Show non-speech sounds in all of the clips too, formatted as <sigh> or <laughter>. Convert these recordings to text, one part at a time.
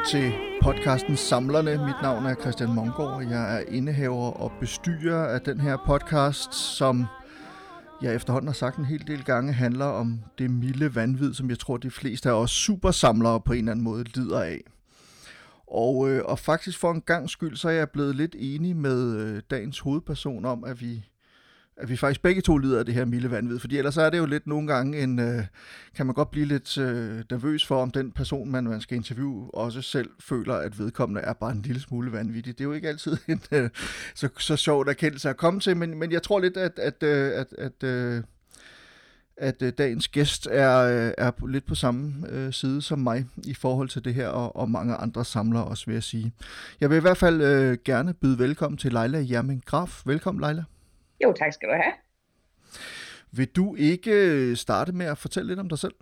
velkommen til podcasten Samlerne. Mit navn er Christian Mongård. Jeg er indehaver og bestyrer af den her podcast, som jeg efterhånden har sagt en hel del gange, handler om det milde vanvid, som jeg tror, de fleste af os supersamlere på en eller anden måde lider af. Og, øh, og faktisk for en gang skyld, så er jeg blevet lidt enig med øh, dagens hovedperson om, at vi at vi faktisk begge to lider af det her milde vanvid, fordi ellers er det jo lidt nogle gange en, øh, kan man godt blive lidt øh, nervøs for, om den person, man, man skal interviewe, også selv føler, at vedkommende er bare en lille smule vanvittig. Det er jo ikke altid <laughs> en øh, så, så sjovt erkendelse at komme til, men, men jeg tror lidt, at, at, øh, at, at, øh, at øh, dagens gæst er, øh, er lidt på samme øh, side som mig i forhold til det her, og, og mange andre samlere også, vil jeg sige. Jeg vil i hvert fald øh, gerne byde velkommen til Leila Jermin Graf. Velkommen, Leila. Jo, tak skal du have. Vil du ikke øh, starte med at fortælle lidt om dig selv?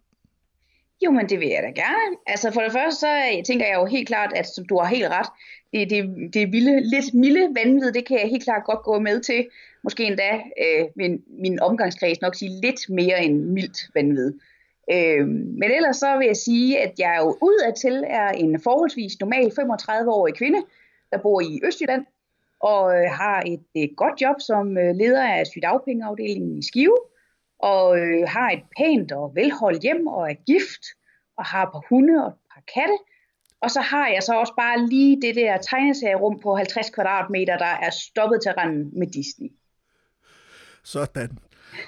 Jo, men det vil jeg da gerne. Altså for det første, så jeg tænker jeg jo helt klart, at du har helt ret. Det, det, det vilde, lidt milde vanvid, det kan jeg helt klart godt gå med til. Måske endda øh, min, min omgangskreds nok sige lidt mere end mildt vanvid. Øh, men ellers så vil jeg sige, at jeg jo udadtil er en forholdsvis normal 35-årig kvinde, der bor i Østjylland, og øh, har et, et godt job som øh, leder af sygdagpengeafdelingen i Skive, og øh, har et pænt og velholdt hjem og er gift, og har et par hunde og et par katte. Og så har jeg så også bare lige det der tegneserierum på 50 kvadratmeter, der er stoppet til randen med Disney. Sådan.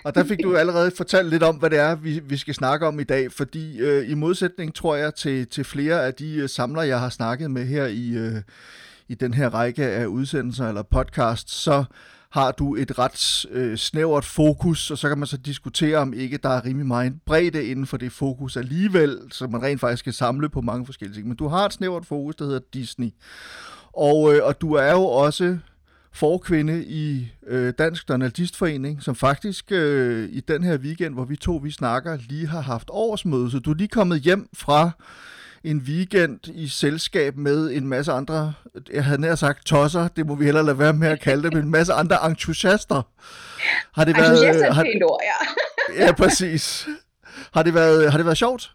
Og der fik du allerede fortalt lidt om, hvad det er, vi, vi skal snakke om i dag, fordi øh, i modsætning, tror jeg, til, til flere af de øh, samlere, jeg har snakket med her i, øh, i den her række af udsendelser eller podcasts, så har du et ret øh, snævert fokus, og så kan man så diskutere, om ikke der er rimelig meget bredde inden for det fokus alligevel, så man rent faktisk kan samle på mange forskellige ting. Men du har et snævert fokus, der hedder Disney. Og, øh, og du er jo også forkvinde i øh, Dansk Donaldistforening, som faktisk øh, i den her weekend, hvor vi to vi snakker, lige har haft årsmøde. Så du er lige kommet hjem fra en weekend i selskab med en masse andre, jeg havde nær sagt tosser, det må vi heller lade være med at kalde det, men en masse andre entusiaster. Har det været, Entusiaster er et ord, ja. ja, præcis. Har det, været, har det været sjovt?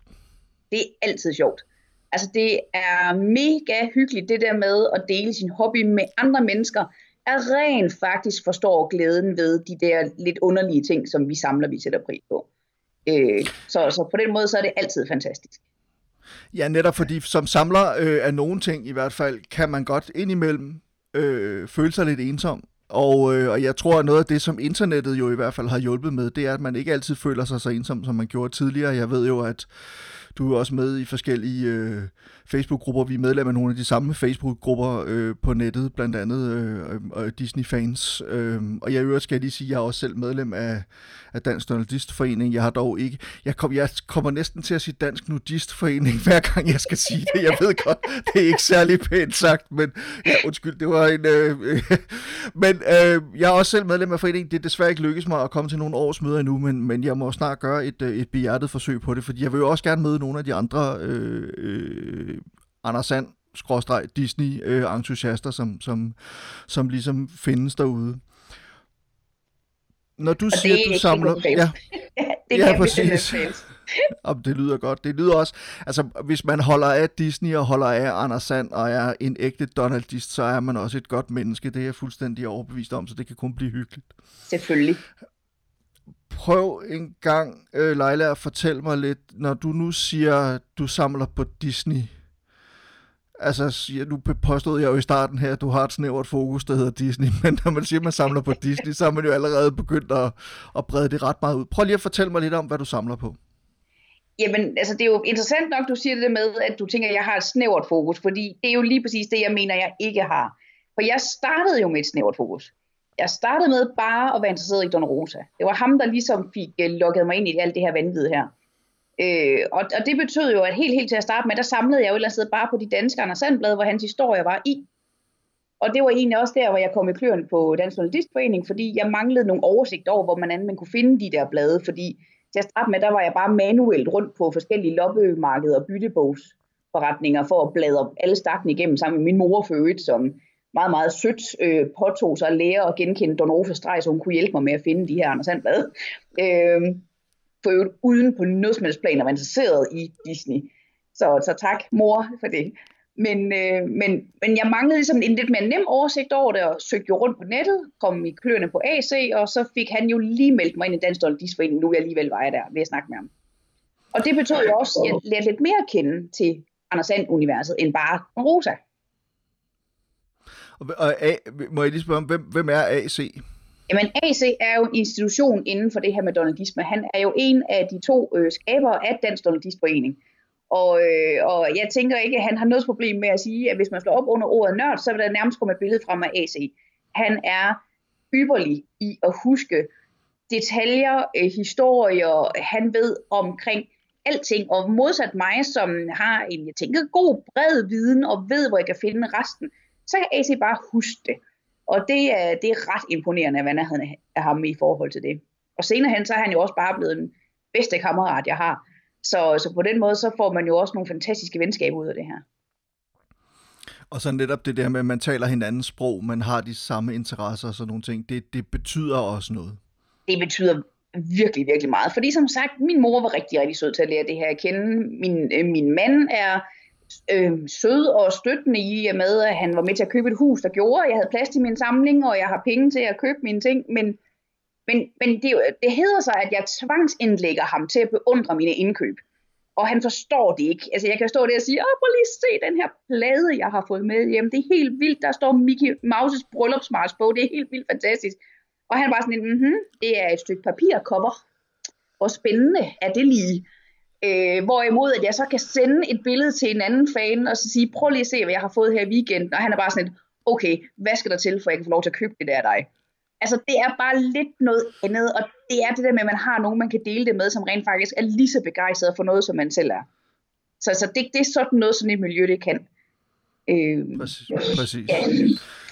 Det er altid sjovt. Altså det er mega hyggeligt, det der med at dele sin hobby med andre mennesker, er rent faktisk forstår glæden ved de der lidt underlige ting, som vi samler, vi sætter pris på. Øh, så, så på den måde, så er det altid fantastisk. Ja, netop fordi som samler øh, af nogle ting i hvert fald, kan man godt indimellem øh, føle sig lidt ensom. Og, øh, og jeg tror, at noget af det, som internettet jo i hvert fald har hjulpet med, det er, at man ikke altid føler sig så ensom, som man gjorde tidligere. Jeg ved jo, at du er også med i forskellige øh, Facebook-grupper. Vi er medlem af nogle af de samme Facebook-grupper øh, på nettet, blandt andet øh, øh, Disney-fans. Øh, og jeg øvrigt skal jeg lige sige, at jeg er også selv medlem af, af Dansk Donaldistforening. Jeg har dog ikke... Jeg, kom, jeg kommer næsten til at sige Dansk Nudistforening, hver gang jeg skal sige det. Jeg ved godt, det er ikke særlig pænt sagt, men ja, undskyld, det var en... Øh, øh, <laughs> men øh, jeg er også selv medlem af foreningen. Det er desværre ikke lykkedes mig at komme til nogle års møder endnu, men, men jeg må snart gøre et, øh, et behjertet forsøg på det, fordi jeg vil jo også gerne møde nogle af de andre øh, øh, Anders Sand, skråstreg Disney-entusiaster, som, som, som ligesom findes derude. Når du siger, du samler... Ja, <laughs> det ja præcis. Om <laughs> det lyder godt. Det lyder også, altså hvis man holder af Disney og holder af Anders Sand og er en ægte Donaldist, så er man også et godt menneske. Det er jeg fuldstændig overbevist om, så det kan kun blive hyggeligt. Selvfølgelig prøv en gang, øh, Leila, at fortælle mig lidt, når du nu siger, du samler på Disney. Altså, nu påstod jeg jo i starten her, at du har et snævert fokus, der hedder Disney, <laughs> men når man siger, at man samler på Disney, så er man jo allerede begyndt at, at brede det ret meget ud. Prøv lige at fortælle mig lidt om, hvad du samler på. Jamen, altså det er jo interessant nok, du siger det med, at du tænker, at jeg har et snævert fokus, fordi det er jo lige præcis det, jeg mener, jeg ikke har. For jeg startede jo med et snævert fokus jeg startede med bare at være interesseret i Don Rosa. Det var ham, der ligesom fik uh, lukket mig ind i alt det her vanvid her. Øh, og, og det betød jo, at helt, helt til at starte med, der samlede jeg jo et eller andet bare på de danske Anders Sandblad, hvor hans historie var i. Og det var egentlig også der, hvor jeg kom i kløerne på Dansk Journalistforening, fordi jeg manglede nogle oversigt over, hvor man, man kunne finde de der blade, fordi til at starte med, der var jeg bare manuelt rundt på forskellige loppemarkeder og byttebogsforretninger for at bladre alle stakken igennem sammen med min mor for øvrigt, som meget, meget sødt øh, påtog sig at lære at genkende Don streg, så hun kunne hjælpe mig med at finde de her Anders Sandblad. Øh, for øvrigt uden på noget som helst plan at være interesseret i Disney. Så, så tak mor for det. Men, øh, men, men jeg manglede ligesom en lidt mere nem oversigt over det, og søgte jo rundt på nettet, kom i kløerne på AC, og så fik han jo lige meldt mig ind i Dansk Forening, nu jeg alligevel var jeg der ved at snakke med ham. Og det betød jo også, at jeg lærte lidt mere at kende til Anders Sand-universet, end bare Rosa. Og, og A, må jeg lige spørge, hvem, hvem er AC? Jamen AC er jo en institution inden for det her med donaldisme. Han er jo en af de to øh, skabere af Dansk Donaldistforening. Og, øh, og jeg tænker ikke, at han har noget problem med at sige, at hvis man slår op under ordet nørd, så vil der nærmest komme et billede frem af AC. Han er yberlig i at huske detaljer, øh, historier, han ved omkring alting, og modsat mig, som har en, jeg tænker, god, bred viden, og ved, hvor jeg kan finde resten, så kan AC bare huske det. Og det er, det er ret imponerende, hvad han er ham i forhold til det. Og senere hen, så er han jo også bare blevet den bedste kammerat, jeg har. Så, så på den måde, så får man jo også nogle fantastiske venskaber ud af det her. Og så netop det der med, at man taler hinandens sprog, man har de samme interesser og sådan nogle ting, det, det betyder også noget. Det betyder virkelig, virkelig meget. Fordi som sagt, min mor var rigtig, rigtig sød til at lære det her at kende. Min, øh, min mand er øh, sød og støttende i og med, at han var med til at købe et hus, der gjorde, at jeg havde plads til min samling, og jeg har penge til at købe mine ting. Men, men, men det, det hedder sig, at jeg tvangsindlægger ham til at beundre mine indkøb. Og han forstår det ikke. Altså jeg kan stå der og sige, åh prøv lige at se den her plade, jeg har fået med hjem. Det er helt vildt. Der står Mickey Mouses bryllupsmarsbog. Det er helt vildt fantastisk. Og han var sådan mm-hmm, det er et stykke papirkopper. Hvor spændende er det lige. Øh, hvorimod at jeg så kan sende et billede til en anden fan, og så sige, prøv lige at se, hvad jeg har fået her i weekenden. Og han er bare sådan et, okay, hvad skal der til, for jeg kan få lov til at købe det der af dig? Altså, det er bare lidt noget andet, og det er det der med, at man har nogen, man kan dele det med, som rent faktisk er lige så begejstret for noget, som man selv er. Så, så det, det er sådan noget, sådan et miljø, det kan. Øh, præcis. præcis. Ja.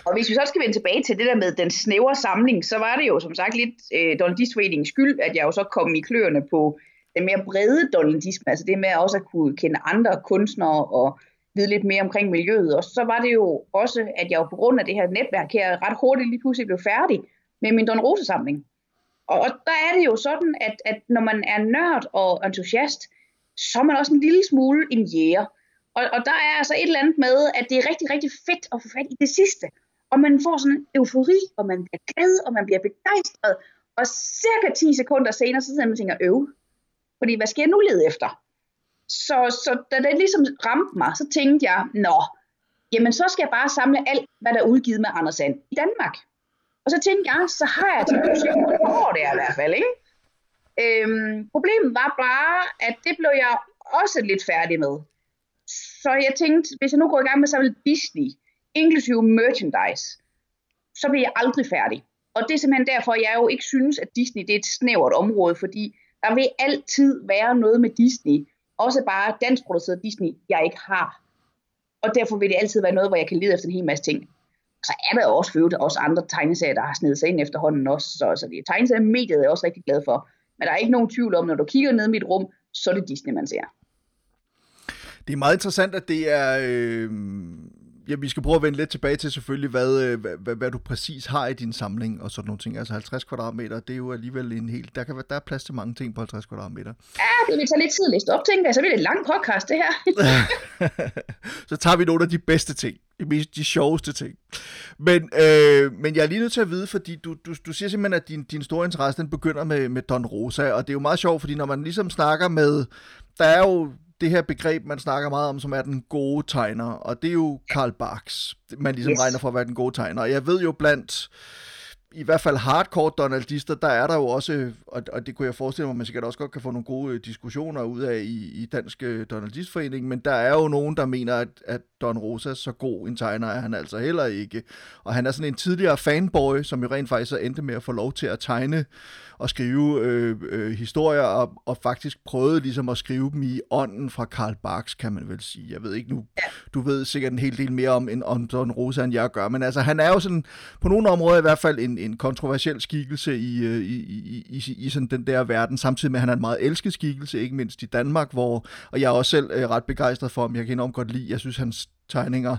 Og hvis vi så skal vende tilbage til det der med den snævre samling, så var det jo som sagt lidt øh, Donaldistforeningens skyld, at jeg jo så kom i kløerne på den mere brede Donaldisme, altså det med også at kunne kende andre kunstnere og vide lidt mere omkring miljøet. Og så var det jo også, at jeg jo på grund af det her netværk her ret hurtigt lige pludselig blev færdig med min Don Rose samling. Og, og der er det jo sådan, at, at når man er nørd og entusiast, så er man også en lille smule en jæger. Og, og der er altså et eller andet med, at det er rigtig, rigtig fedt at få fat i det sidste og man får sådan en eufori, og man bliver glad, og man bliver begejstret, og cirka 10 sekunder senere, så sidder man og tænker, øv, fordi hvad skal jeg nu lede efter? Så, så da det ligesom ramte mig, så tænkte jeg, nå, jamen så skal jeg bare samle alt, hvad der er udgivet med Anders Sand i Danmark. Og så tænkte jeg, så har jeg til musik år der i hvert fald, ikke? Øhm, problemet var bare, at det blev jeg også lidt færdig med. Så jeg tænkte, hvis jeg nu går i gang med så samle Disney, inklusive merchandise, så bliver jeg aldrig færdig. Og det er simpelthen derfor, jeg jo ikke synes, at Disney det er et snævert område, fordi der vil altid være noget med Disney, også bare dansk produceret Disney, jeg ikke har. Og derfor vil det altid være noget, hvor jeg kan lede efter en hel masse ting. Så er der også for også andre tegneserier, der har snedet sig ind efterhånden også. Så, så det tegneserier-mediet er jeg også rigtig glad for. Men der er ikke nogen tvivl om, når du kigger ned i mit rum, så er det Disney, man ser. Det er meget interessant, at det er... Øh ja, vi skal prøve at vende lidt tilbage til selvfølgelig, hvad, øh, hvad, hvad, hvad du præcis har i din samling og sådan nogle ting. Altså 50 kvadratmeter, det er jo alligevel en helt... Der, kan, der er plads til mange ting på 50 kvadratmeter. Ja, det vil tage lidt tid at liste op, tænker jeg. Så bliver det et langt podcast, det her. <laughs> så tager vi nogle af de bedste ting. De, de sjoveste ting. Men, øh, men jeg er lige nødt til at vide, fordi du, du, du siger simpelthen, at din, din store interesse, den begynder med, med Don Rosa, og det er jo meget sjovt, fordi når man ligesom snakker med... Der er jo det her begreb, man snakker meget om, som er den gode tegner, og det er jo Karl Barks, man ligesom yes. regner for at være den gode tegner. Og jeg ved jo blandt i hvert fald hardcore donaldister, der er der jo også, og, og det kunne jeg forestille mig, man sikkert også godt kan få nogle gode diskussioner ud af i, i Dansk øh, Donaldistforening, men der er jo nogen, der mener, at, at Don Rosa så god en tegner er han altså heller ikke. Og han er sådan en tidligere fanboy, som jo rent faktisk så endte med at få lov til at tegne og skrive øh, øh, historier, og, og faktisk prøvede ligesom at skrive dem i ånden fra Karl Barks, kan man vel sige. Jeg ved ikke nu, du ved sikkert en hel del mere om, end, om Don Rosa, end jeg gør, men altså han er jo sådan, på nogle områder i hvert fald en, en kontroversiel skikkelse i, i, i, i, i sådan den der verden, samtidig med, at han er en meget elsket skikkelse, ikke mindst i Danmark, hvor, og jeg er også selv øh, ret begejstret for ham, jeg kan enormt godt lide, jeg synes, hans tegninger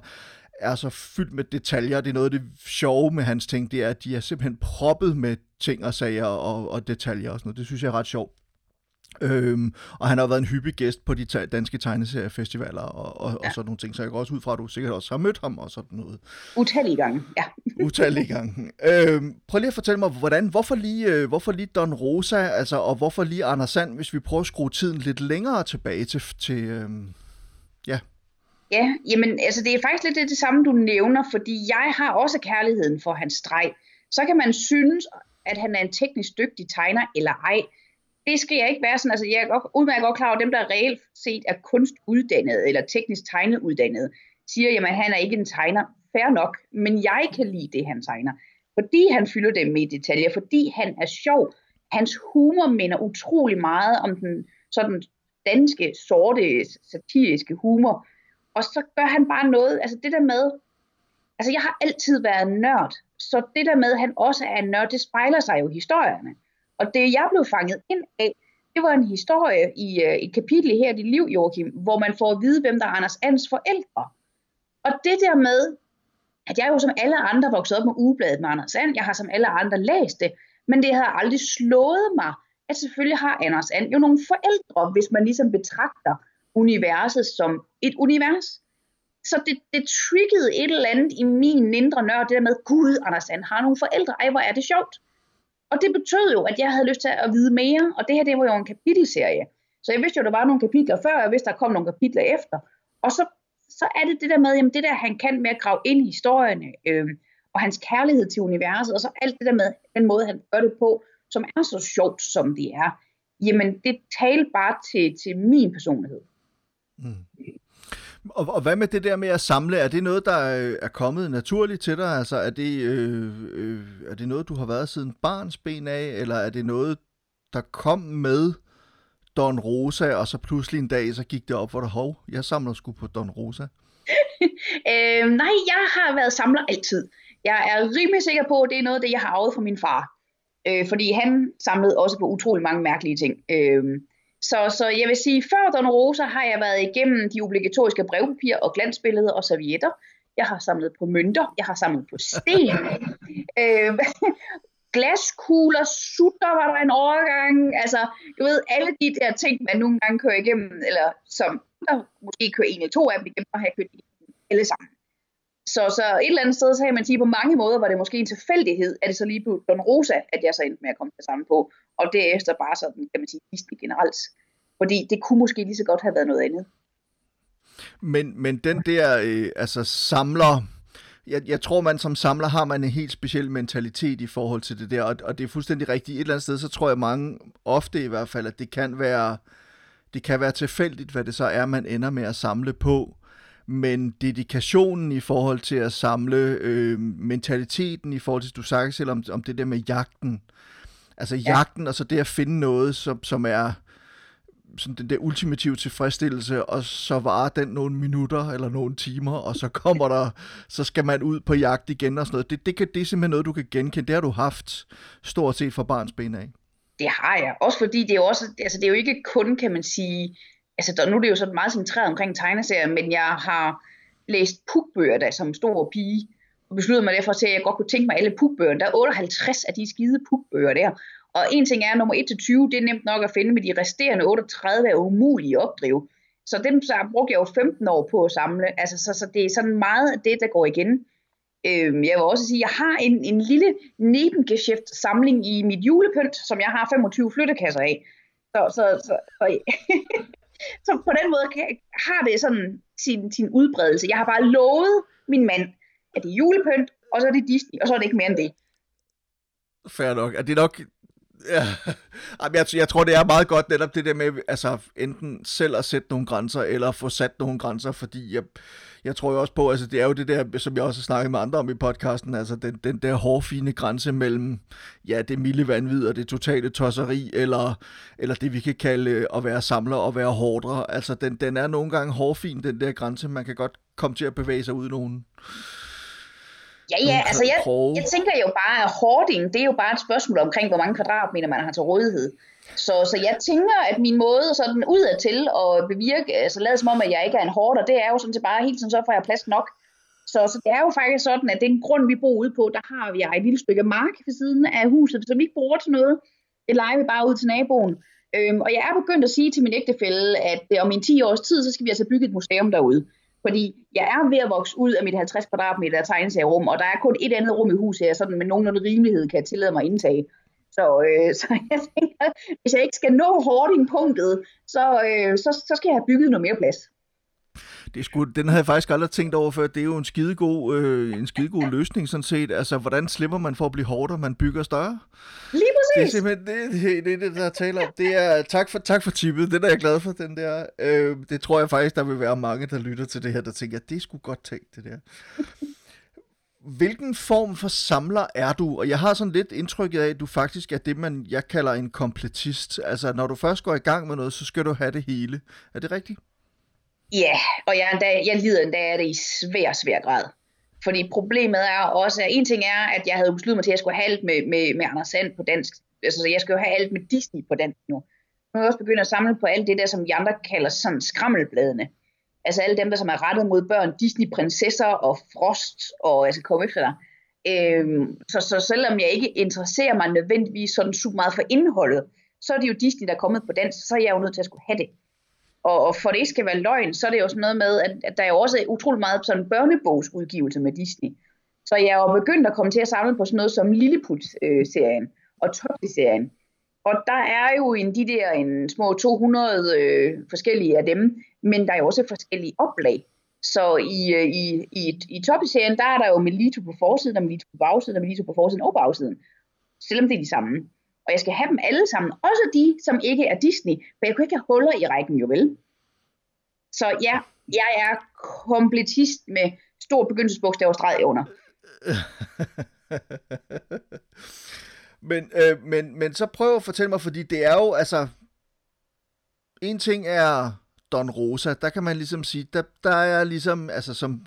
er så fyldt med detaljer. Det er noget af det sjove med hans ting, det er, at de er simpelthen proppet med ting og sager og, og detaljer og sådan noget. Det synes jeg er ret sjovt. Øhm, og han har været en hyppig gæst på de danske tegneseriefestivaler og, og, ja. og sådan nogle ting, så jeg går også ud fra, at du sikkert også har mødt ham og sådan noget. Utallige gange, ja. <laughs> Utallige gange. Øhm, prøv lige at fortælle mig, hvordan, hvorfor lige, øh, hvorfor lige Don Rosa, altså, og hvorfor lige Anders Sand, hvis vi prøver at skrue tiden lidt længere tilbage til, til øhm, ja. Ja, jamen altså det er faktisk lidt det, det samme, du nævner, fordi jeg har også kærligheden for hans streg. Så kan man synes, at han er en teknisk dygtig tegner eller ej, det skal jeg ikke være sådan, altså jeg er godt, udmærket godt klar over, at dem, der reelt set er kunstuddannede eller teknisk tegneuddannede, siger, jamen han er ikke en tegner. Fair nok, men jeg kan lide det, han tegner. Fordi han fylder dem med detaljer, fordi han er sjov. Hans humor minder utrolig meget om den sådan danske, sorte, satiriske humor. Og så gør han bare noget, altså det der med, altså jeg har altid været nørd, så det der med, at han også er en nørd, det spejler sig jo i historierne. Og det jeg blev fanget ind af, det var en historie i øh, et kapitel her i dit liv, Joachim, hvor man får at vide, hvem der er Anders Ans forældre. Og det der med, at jeg jo som alle andre voksede op med ugebladet med Anders And, jeg har som alle andre læst det, men det havde aldrig slået mig, at selvfølgelig har Anders And jo nogle forældre, hvis man ligesom betragter universet som et univers. Så det, det triggede et eller andet i min indre nørd, det der med, gud, Anders And har nogle forældre, ej hvor er det sjovt. Og det betød jo, at jeg havde lyst til at vide mere, og det her det var jo en kapitelserie. Så jeg vidste jo, at der var nogle kapitler før, og jeg vidste, at der kom nogle kapitler efter. Og så, så er det det der med, jamen det der, han kan med at grave ind i historierne, øh, og hans kærlighed til universet, og så alt det der med den måde, han gør det på, som er så sjovt, som det er. Jamen, det taler bare til, til min personlighed. Mm. Og, og hvad med det der med at samle? Er det noget, der øh, er kommet naturligt til dig? Altså, er det, øh, øh, er det noget, du har været siden barns ben af, eller er det noget, der kom med Don Rosa, og så pludselig en dag, så gik det op for dig, hov, jeg samler sgu på Don Rosa? <laughs> øh, nej, jeg har været samler altid. Jeg er rimelig sikker på, at det er noget, det jeg har arvet fra min far. Øh, fordi han samlede også på utrolig mange mærkelige ting. Øh, så, så jeg vil sige, før Don Rosa har jeg været igennem de obligatoriske brevpapir og glansbilleder og servietter. Jeg har samlet på mønter, jeg har samlet på sten, <laughs> øh, glaskugler, sutter var der en overgang, altså du ved, alle de der ting, man nogle gange kører igennem, eller som der måske kører en eller to af dem igennem, og har jeg kørt alle sammen. Så, så et eller andet sted, så kan man sige, på mange måder var det måske en tilfældighed, at det så lige blev Don Rosa, at jeg så endte med at komme til sammen på, og derefter bare sådan, kan man sige, Disney generelt. Fordi det kunne måske lige så godt have været noget andet. Men, men den der, øh, altså samler, jeg, jeg tror, man som samler har man en helt speciel mentalitet i forhold til det der, og, og det er fuldstændig rigtigt. Et eller andet sted, så tror jeg mange, ofte i hvert fald, at det kan være, det kan være tilfældigt, hvad det så er, man ender med at samle på men dedikationen i forhold til at samle, øh, mentaliteten i forhold til, du sagde selv om, om det der med jagten, altså ja. jagten, og så det at finde noget, som, som er sådan den der ultimative tilfredsstillelse, og så varer den nogle minutter eller nogle timer, og så kommer der, så skal man ud på jagt igen og sådan noget. Det, det, kan, det er simpelthen noget, du kan genkende. Det har du haft stort set fra barns ben af. Det har jeg. Også fordi det er også, altså det er jo ikke kun, kan man sige, altså der, nu er det jo sådan meget centreret omkring tegneserier, men jeg har læst pukbøger da som stor pige, og besluttede mig derfor til, at jeg godt kunne tænke mig alle pukbøger. Der er 58 af de skide pukbøger der. Og en ting er, nummer 1-20, det er nemt nok at finde, med de resterende 38 er umulige at opdrive. Så dem så brugte jeg jo 15 år på at samle. Altså, så, så det er sådan meget af det, der går igen. Øhm, jeg vil også sige, at jeg har en, en lille nebengeschæft samling i mit julepynt, som jeg har 25 flyttekasser af. Så, så, så, så, så på den måde har det sådan sin, sin udbredelse. Jeg har bare lovet min mand, at det er julepynt, og så er det Disney, og så er det ikke mere end det. Fair nok. Er det nok Ja, <laughs> jeg, jeg tror, det er meget godt netop det der med, altså enten selv at sætte nogle grænser, eller få sat nogle grænser, fordi jeg, jeg tror jo også på, altså det er jo det der, som jeg også har snakket med andre om i podcasten, altså den, den der hårfine grænse mellem, ja, det milde vanvid og det totale tosseri, eller, eller det vi kan kalde øh, at være samler og være hårdere. Altså den, den er nogle gange hårfin, den der grænse, man kan godt komme til at bevæge sig ud i nogen. Ja, ja, altså jeg, jeg tænker jo bare, at hoarding, det er jo bare et spørgsmål omkring, hvor mange kvadratmeter man har til rådighed. Så, så jeg tænker, at min måde sådan udad til at bevirke, altså lade som om, at jeg ikke er en hoarder, det er jo sådan set bare helt sådan, så får jeg plads nok. Så, så det er jo faktisk sådan, at den grund, vi bor ude på, der har vi et lille stykke mark ved siden af huset, så vi ikke bruger til noget. Det leger vi bare ud til naboen. Øhm, og jeg er begyndt at sige til min ægtefælle, at om en 10 års tid, så skal vi altså bygge et museum derude. Fordi jeg er ved at vokse ud af mit 50 kvadratmeter tegneserierum, og der er kun et andet rum i huset, jeg sådan med nogenlunde rimelighed kan tillade mig at indtage. Så, øh, <laughs> så jeg tænker, hvis jeg ikke skal nå hoarding-punktet, så, øh, så, så skal jeg have bygget noget mere plads. Det sgu, den havde jeg faktisk aldrig tænkt over før. Det er jo en skidegod, øh, en skidegod løsning sådan set. Altså, hvordan slipper man for at blive hårdere, man bygger større? Lige. Det er simpelthen det, det, det, det der taler om. Det er, tak, for, tak for tippet. Den er jeg glad for, den der. Øh, det tror jeg faktisk, der vil være mange, der lytter til det her, der tænker, det sgu godt tænkt, det der. <laughs> Hvilken form for samler er du? Og jeg har sådan lidt indtrykket af, at du faktisk er det, man jeg kalder en kompletist. Altså, når du først går i gang med noget, så skal du have det hele. Er det rigtigt? Ja, og jeg, endda, jeg lider endda af det i svær, svær grad. Fordi problemet er også, at en ting er, at jeg havde besluttet mig til, at jeg skulle have alt med, med, med Anders Sand på dansk. Altså, så jeg skal jo have alt med Disney på dansk nu. Nu er jeg også begyndt at samle på alt det der, som de andre kalder sådan skrammelbladene. Altså alle dem, der som er rettet mod børn, Disney-prinsesser og Frost, og altså, jeg skal komme efter dig. Øhm, så, så selvom jeg ikke interesserer mig nødvendigvis sådan super meget for indholdet, så er det jo Disney, der er kommet på dansk, så er jeg jo nødt til at skulle have det. Og, og for det ikke skal være løgn, så er det jo sådan noget med, at, at der er jo også utrolig meget sådan børnebogsudgivelse med Disney. Så jeg er jo begyndt at komme til at samle på sådan noget som Lilliput-serien øh, og Totti-serien. Og der er jo en, de der en små 200 øh, forskellige af dem, men der er jo også forskellige oplag. Så i, øh, i, i, i Totti-serien, der er der jo Melito på forsiden, og Melito på bagsiden, og Melito på forsiden og bagsiden. Selvom det er de samme. Og jeg skal have dem alle sammen, også de, som ikke er Disney, for jeg kunne ikke have huller i rækken, jo vel. Så ja, jeg er kompletist med stor begyndelsesbogstav og streg under. <laughs> men, øh, men, men så prøv at fortælle mig, fordi det er jo, altså, en ting er Don Rosa, der kan man ligesom sige, der, der er ligesom, altså som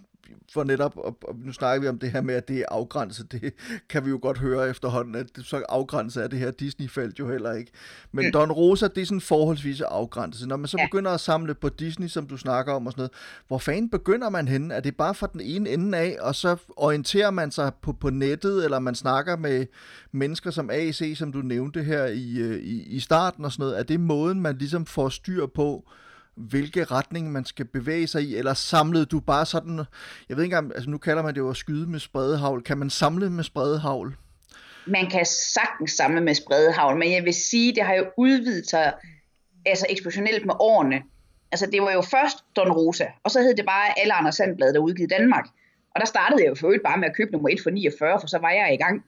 for netop, og, og nu snakker vi om det her med, at det er afgrænset, det kan vi jo godt høre efterhånden, at det, så afgrænset er det her Disney-felt jo heller ikke. Men mm. Don Rosa, det er sådan forholdsvis afgrænset. Når man så ja. begynder at samle på Disney, som du snakker om og sådan noget, hvor fanden begynder man henne? Er det bare fra den ene ende af, og så orienterer man sig på, på nettet, eller man snakker med mennesker som AC, som du nævnte her i, øh, i, i starten og sådan noget? Er det måden, man ligesom får styr på, hvilke retning man skal bevæge sig i, eller samlede du bare sådan, jeg ved ikke engang, altså nu kalder man det jo at skyde med spredehavl, kan man samle med spredehavl? Man kan sagtens samle med spredehavl, men jeg vil sige, det har jo udvidet sig altså eksplosionelt med årene. Altså det var jo først Don Rosa, og så hed det bare alle andre sandblade, der udgivet i Danmark. Og der startede jeg jo for bare med at købe nummer 1 for 49, for så var jeg i gang.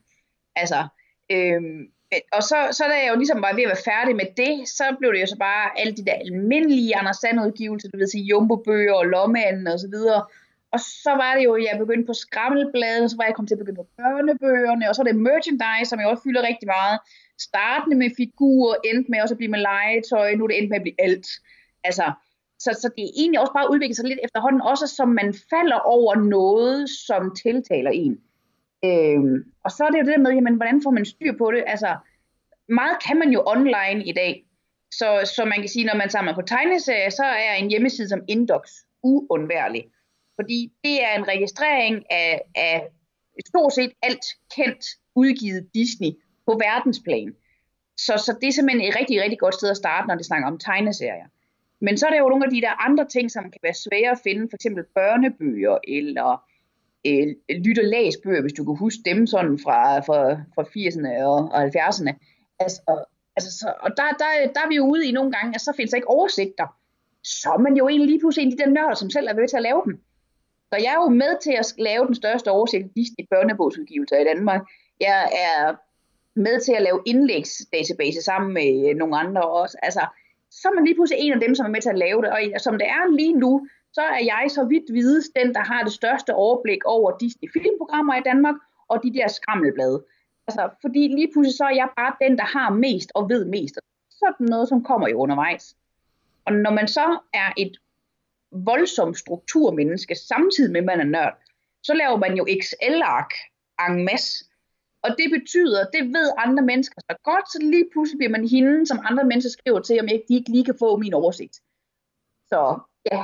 Altså, øhm, og så, så da jeg jo ligesom var ved at være færdig med det, så blev det jo så bare alle de der almindelige Anders Sand udgivelser, du ved sige Jumbo-bøger og Lommanden og så videre. Og så var det jo, at jeg begyndte på skrammelbladet, så var jeg kommet til at begynde på børnebøgerne, og så er det merchandise, som jeg også fylder rigtig meget. Startende med figurer, endte med også at blive med legetøj, nu er det endt med at blive alt. Altså, så, så det er egentlig også bare udviklet sig lidt efterhånden, også som man falder over noget, som tiltaler en. Øh, og så er det jo det der med, jamen, hvordan får man styr på det? Altså, meget kan man jo online i dag. Så, så man kan sige, når man samler på tegneserier, så er en hjemmeside som Indox uundværlig. Fordi det er en registrering af, af stort set alt kendt udgivet Disney på verdensplan. Så, så det er simpelthen et rigtig, rigtig godt sted at starte, når det snakker om tegneserier. Men så er der jo nogle af de der andre ting, som kan være svære at finde, for eksempel børnebøger, eller øh, lyt- og læsbøger, hvis du kan huske dem sådan fra, fra, fra 80'erne og, og 70'erne. Altså, altså, så, og der, der, der er vi jo ude i nogle gange, at så findes der ikke oversigter. Så er man jo egentlig lige pludselig en af de der nørder, som selv er ved til at lave dem. Så jeg er jo med til at lave den største oversigt i Disney børnebogsudgivelser i Danmark. Jeg er med til at lave indlægsdatabase sammen med øh, nogle andre også. Altså, så er man lige pludselig en af dem, som er med til at lave det. Og som det er lige nu, så er jeg så vidt vides den, der har det største overblik over Disney filmprogrammer i Danmark, og de der skrammelblade. Altså, fordi lige pludselig så er jeg bare den, der har mest og ved mest. Sådan noget, som kommer jo undervejs. Og når man så er et voldsomt strukturmenneske, samtidig med, at man er nørd, så laver man jo Excel-ark en masse. Og det betyder, det ved andre mennesker så godt, så lige pludselig bliver man hende, som andre mennesker skriver til, om jeg ikke, de ikke lige kan få min oversigt. Så ja,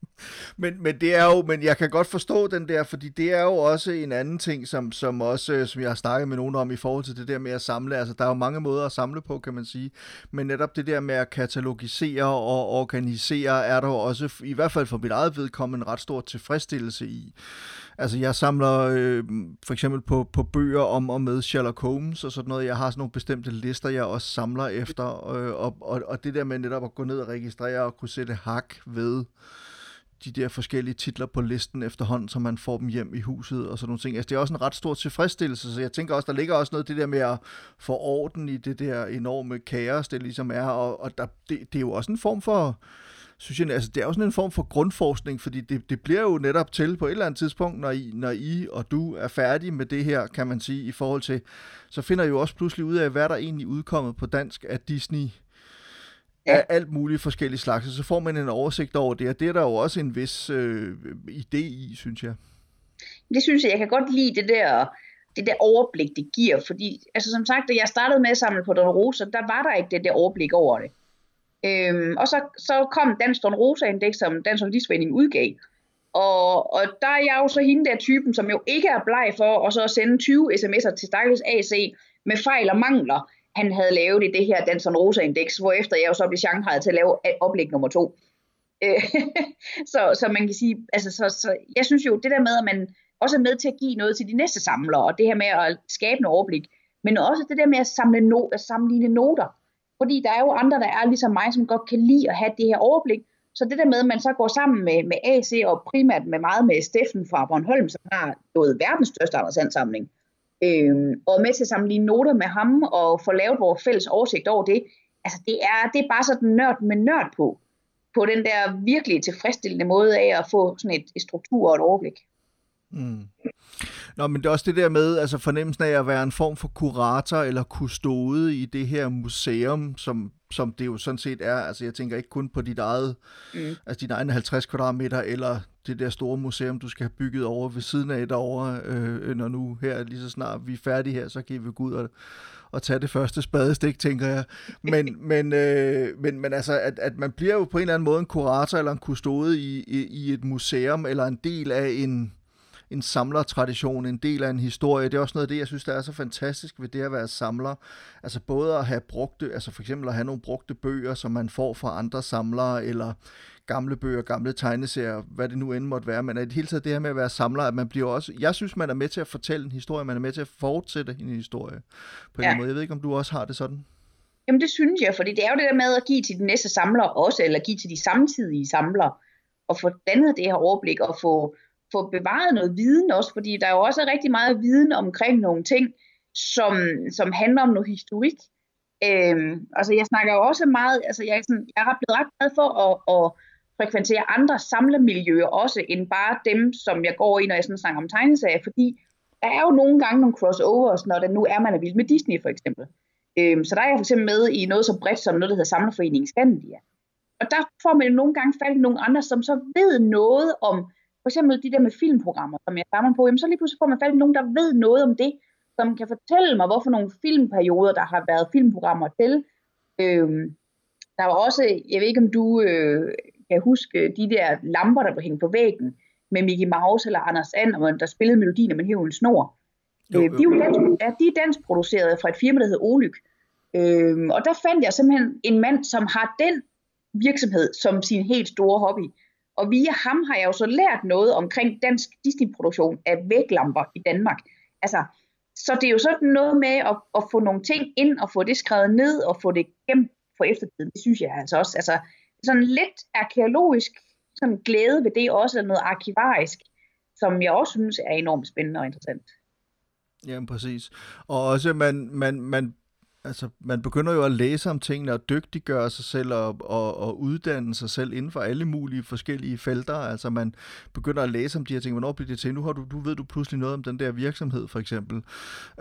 men, men det er jo, men jeg kan godt forstå den der, fordi det er jo også en anden ting, som, som også, øh, som jeg har snakket med nogen om i forhold til det der med at samle. Altså, der er jo mange måder at samle på, kan man sige. Men netop det der med at katalogisere og organisere, er der jo også, i hvert fald for mit eget vedkommende, en ret stor tilfredsstillelse i. Altså, jeg samler øh, for eksempel på, på bøger om og med Sherlock Holmes og sådan noget. Jeg har sådan nogle bestemte lister, jeg også samler efter. Øh, og, og, og det der med netop at gå ned og registrere og kunne sætte hak ved de der forskellige titler på listen efterhånden, så man får dem hjem i huset og sådan nogle ting. Altså, det er også en ret stor tilfredsstillelse, så jeg tænker også, der ligger også noget det der med at få orden i det der enorme kaos, det ligesom er, og, og der, det, det er jo også en form for, synes jeg, altså det er jo sådan en form for grundforskning, fordi det, det bliver jo netop til på et eller andet tidspunkt, når I, når I og du er færdige med det her, kan man sige, i forhold til, så finder I jo også pludselig ud af, hvad der egentlig udkommet på dansk af Disney, ja. af alt muligt forskellige slags, så får man en oversigt over det, og det er der jo også en vis øh, idé i, synes jeg. Det synes jeg, jeg kan godt lide det der, det der overblik, det giver, fordi, altså som sagt, da jeg startede med at samle på Don Rosa, der var der ikke det der overblik over det. Øhm, og så, så kom Dansk Don Rosa Index, som Dansk Journalistforening udgav, og, og der er jeg jo så hende der typen, som jo ikke er bleg for, og så at sende 20 sms'er til Stakkels AC med fejl og mangler, han havde lavet i det her Danson Rosa Index, efter jeg jo så blev Shanghai til at lave øh, oplæg nummer to. Øh, <laughs> så, så man kan sige, altså så, så jeg synes jo, det der med, at man også er med til at give noget til de næste samlere, og det her med at skabe en overblik, men også det der med at, samle no, at sammenligne noter. Fordi der er jo andre, der er ligesom mig, som godt kan lide at have det her overblik. Så det der med, at man så går sammen med, med AC og primært med meget med Steffen fra Bornholm, som har noget verdens største Anders samling øh, og med til at sammenligne noter med ham og få lavet vores fælles oversigt over det. Altså det er, det er bare sådan nørd med nørd på, på den der virkelig tilfredsstillende måde af at få sådan et, et struktur og et overblik. Mm. Nå, men det er også det der med, altså fornemmelsen af at være en form for kurator eller kustode i det her museum, som, som det jo sådan set er. Altså jeg tænker ikke kun på dit eget, mm. altså dine egne 50 kvadratmeter, eller det der store museum, du skal have bygget over ved siden af derovre, øh, når nu her lige så snart vi er færdige her, så kan vi gå ud og, og tage det første spadestik, tænker jeg. Men, <laughs> men, øh, men, men altså, at, at man bliver jo på en eller anden måde en kurator eller en kustode i, i, i et museum, eller en del af en, en samlertradition, en del af en historie. Det er også noget af det, jeg synes, der er så fantastisk ved det at være samler. Altså både at have brugte, altså for eksempel at have nogle brugte bøger, som man får fra andre samlere, eller gamle bøger, gamle tegneserier, hvad det nu end måtte være, men i det hele taget det her med at være samler, at man bliver også, jeg synes, man er med til at fortælle en historie, man er med til at fortsætte en historie på en ja. måde. Jeg ved ikke, om du også har det sådan? Jamen det synes jeg, fordi det er jo det der med at give til de næste samlere også, eller give til de samtidige samlere, og få dannet det her overblik, og få, få bevaret noget viden også, fordi der er jo også rigtig meget viden omkring nogle ting, som, som handler om noget historik. Øhm, altså jeg snakker jo også meget, altså jeg er, sådan, jeg er blevet ret glad for at, at frekventere andre samlemiljøer også, end bare dem, som jeg går i, når jeg sådan snakker om tegneserier, fordi der er jo nogle gange nogle crossovers, når det nu er, man er vild med Disney for eksempel. Øhm, så der er jeg for eksempel med i noget så bredt som noget, der hedder Samlerforeningen Skandia. Og der får man nogle gange fat i nogle andre, som så ved noget om, for eksempel de der med filmprogrammer, som jeg samler på, jamen så lige pludselig får man fat i nogen, der ved noget om det, som kan fortælle mig, hvorfor nogle filmperioder, der har været filmprogrammer til. Øhm, der var også, jeg ved ikke om du øh, kan huske de der lamper, der blev hængt på væggen med Mickey Mouse eller Anders And, der spillede melodien, man hævde en snor. Jo, øh, jo. De, er dansk, ja, de er dansk produceret fra et firma, der hedder Olyk. Øhm, og der fandt jeg simpelthen en mand, som har den virksomhed som sin helt store hobby. Og via ham har jeg jo så lært noget omkring dansk Disney-produktion af væglamper i Danmark. Altså, så det er jo sådan noget med at, at få nogle ting ind og få det skrevet ned og få det gemt for eftertiden. Det synes jeg altså også. Altså, sådan lidt arkeologisk sådan glæde ved det også, noget arkivarisk, som jeg også synes er enormt spændende og interessant. Jamen præcis. Og også man, man, man altså, man begynder jo at læse om tingene og dygtiggøre sig selv og, og, og uddanne sig selv inden for alle mulige forskellige felter. Altså man begynder at læse om de her ting. Hvornår bliver det til? Nu har du, du ved du pludselig noget om den der virksomhed, for eksempel,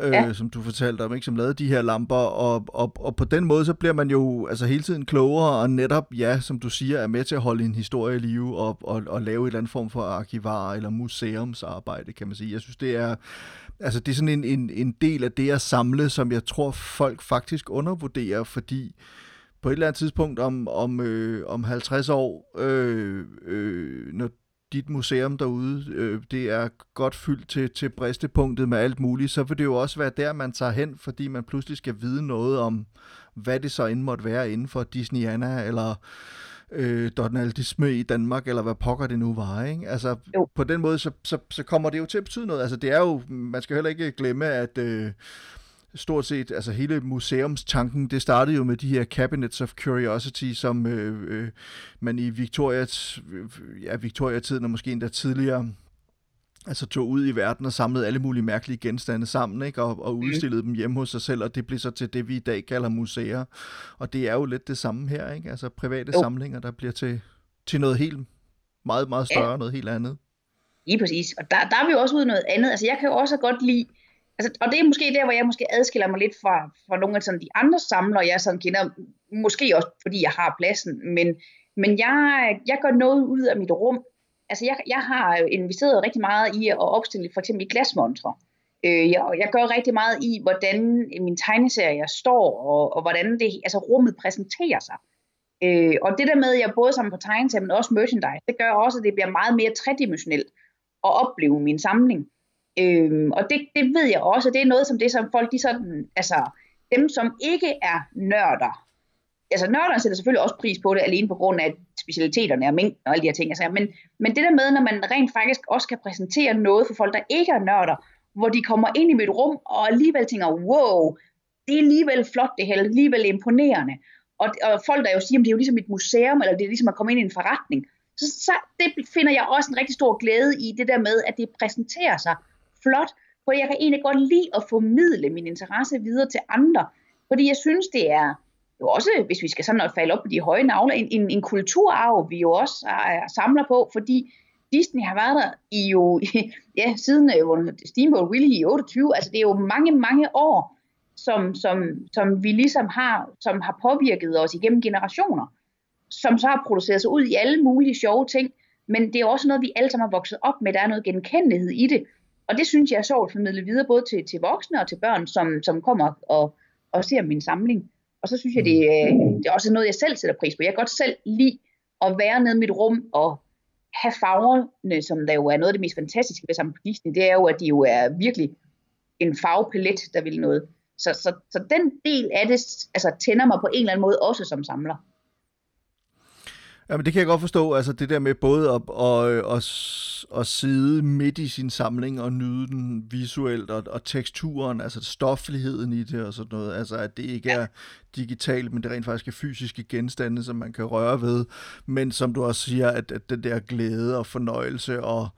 øh, ja. som du fortalte om, ikke? som lavede de her lamper. Og, og, og på den måde, så bliver man jo altså hele tiden klogere, og netop, ja, som du siger, er med til at holde en historie i live og, og, og lave et eller andet form for arkivar eller museumsarbejde, kan man sige. Jeg synes, det er Altså det er sådan en, en, en del af det at samle, som jeg tror folk faktisk undervurderer, fordi på et eller andet tidspunkt om, om, øh, om 50 år, øh, øh, når dit museum derude, øh, det er godt fyldt til, til bristepunktet med alt muligt, så vil det jo også være der, man tager hen, fordi man pludselig skal vide noget om, hvad det så end måtte være inden for Disneyana, eller øh, Donald Disney i Danmark, eller hvad pokker det nu var. Ikke? Altså, jo. på den måde, så, så, så kommer det jo til at betyde noget. Altså, det er jo, man skal heller ikke glemme, at øh, stort set, altså hele museumstanken, det startede jo med de her Cabinets of Curiosity, som øh, øh, man i Victoria, ja, Victoria-tiden og måske endda tidligere altså tog ud i verden og samlede alle mulige mærkelige genstande sammen, ikke? Og, og mhm. udstillede mm. dem hjemme hos sig selv, og det blev så til det, vi i dag kalder museer. Og det er jo lidt det samme her, ikke? Altså private jo. samlinger, der bliver til, til noget helt meget, meget større, ja. noget helt andet. Lige præcis. Og der, der er vi jo også ud noget andet. Altså jeg kan jo også godt lide, altså, og det er måske der, hvor jeg måske adskiller mig lidt fra, fra nogle af sådan de andre samlere, jeg sådan kender, måske også fordi jeg har pladsen, men, men jeg, jeg gør noget ud af mit rum, altså jeg, jeg har investeret rigtig meget i at opstille for eksempel glasmontre. Øh, jeg, jeg gør rigtig meget i, hvordan min tegneserie står, og, og hvordan det, altså rummet præsenterer sig. Øh, og det der med, at jeg både sammen på tegneserie, men også merchandise, det gør også, at det bliver meget mere tredimensionelt at opleve min samling. Øh, og det, det ved jeg også, det er noget som det, som folk, de sådan, altså dem, som ikke er nørder, altså nørderne sætter selvfølgelig også pris på det, alene på grund af specialiteterne og mængden og alle de her ting. Altså, men, men det der med, når man rent faktisk også kan præsentere noget for folk, der ikke er nørder, hvor de kommer ind i mit rum og alligevel tænker, wow, det er alligevel flot det her, alligevel imponerende. Og, og folk der jo siger, at det er jo ligesom et museum, eller det er ligesom at komme ind i en forretning. Så, så det finder jeg også en rigtig stor glæde i, det der med, at det præsenterer sig flot, for jeg kan egentlig godt lide at formidle min interesse videre til andre, fordi jeg synes, det er, jo også, hvis vi skal sådan falde op på de høje navler, en, en, en kulturarv, vi jo også er, samler på, fordi Disney har været der i jo, ja, siden uh, Steamboat Willie i 28, altså det er jo mange, mange år, som, som, som vi ligesom har, som har påvirket os igennem generationer, som så har produceret sig ud i alle mulige sjove ting, men det er også noget, vi alle sammen har vokset op med, der er noget genkendelighed i det, og det synes jeg er sjovt at formidle videre, både til, til voksne og til børn, som, som kommer og, og ser min samling. Og så synes jeg, det, det er også noget, jeg selv sætter pris på. Jeg kan godt selv lide at være nede i mit rum og have farverne, som der jo er noget af det mest fantastiske ved sammen på Disney, det er jo, at de jo er virkelig en farvepalet, der vil noget. Så, så, så den del af det altså, tænder mig på en eller anden måde også som samler. Jamen det kan jeg godt forstå, altså det der med både at, at, at, at sidde midt i sin samling og nyde den visuelt og, og teksturen, altså stofligheden i det og sådan noget, altså at det ikke er digitalt, men det rent faktisk er fysiske genstande, som man kan røre ved, men som du også siger, at, at den der glæde og fornøjelse og,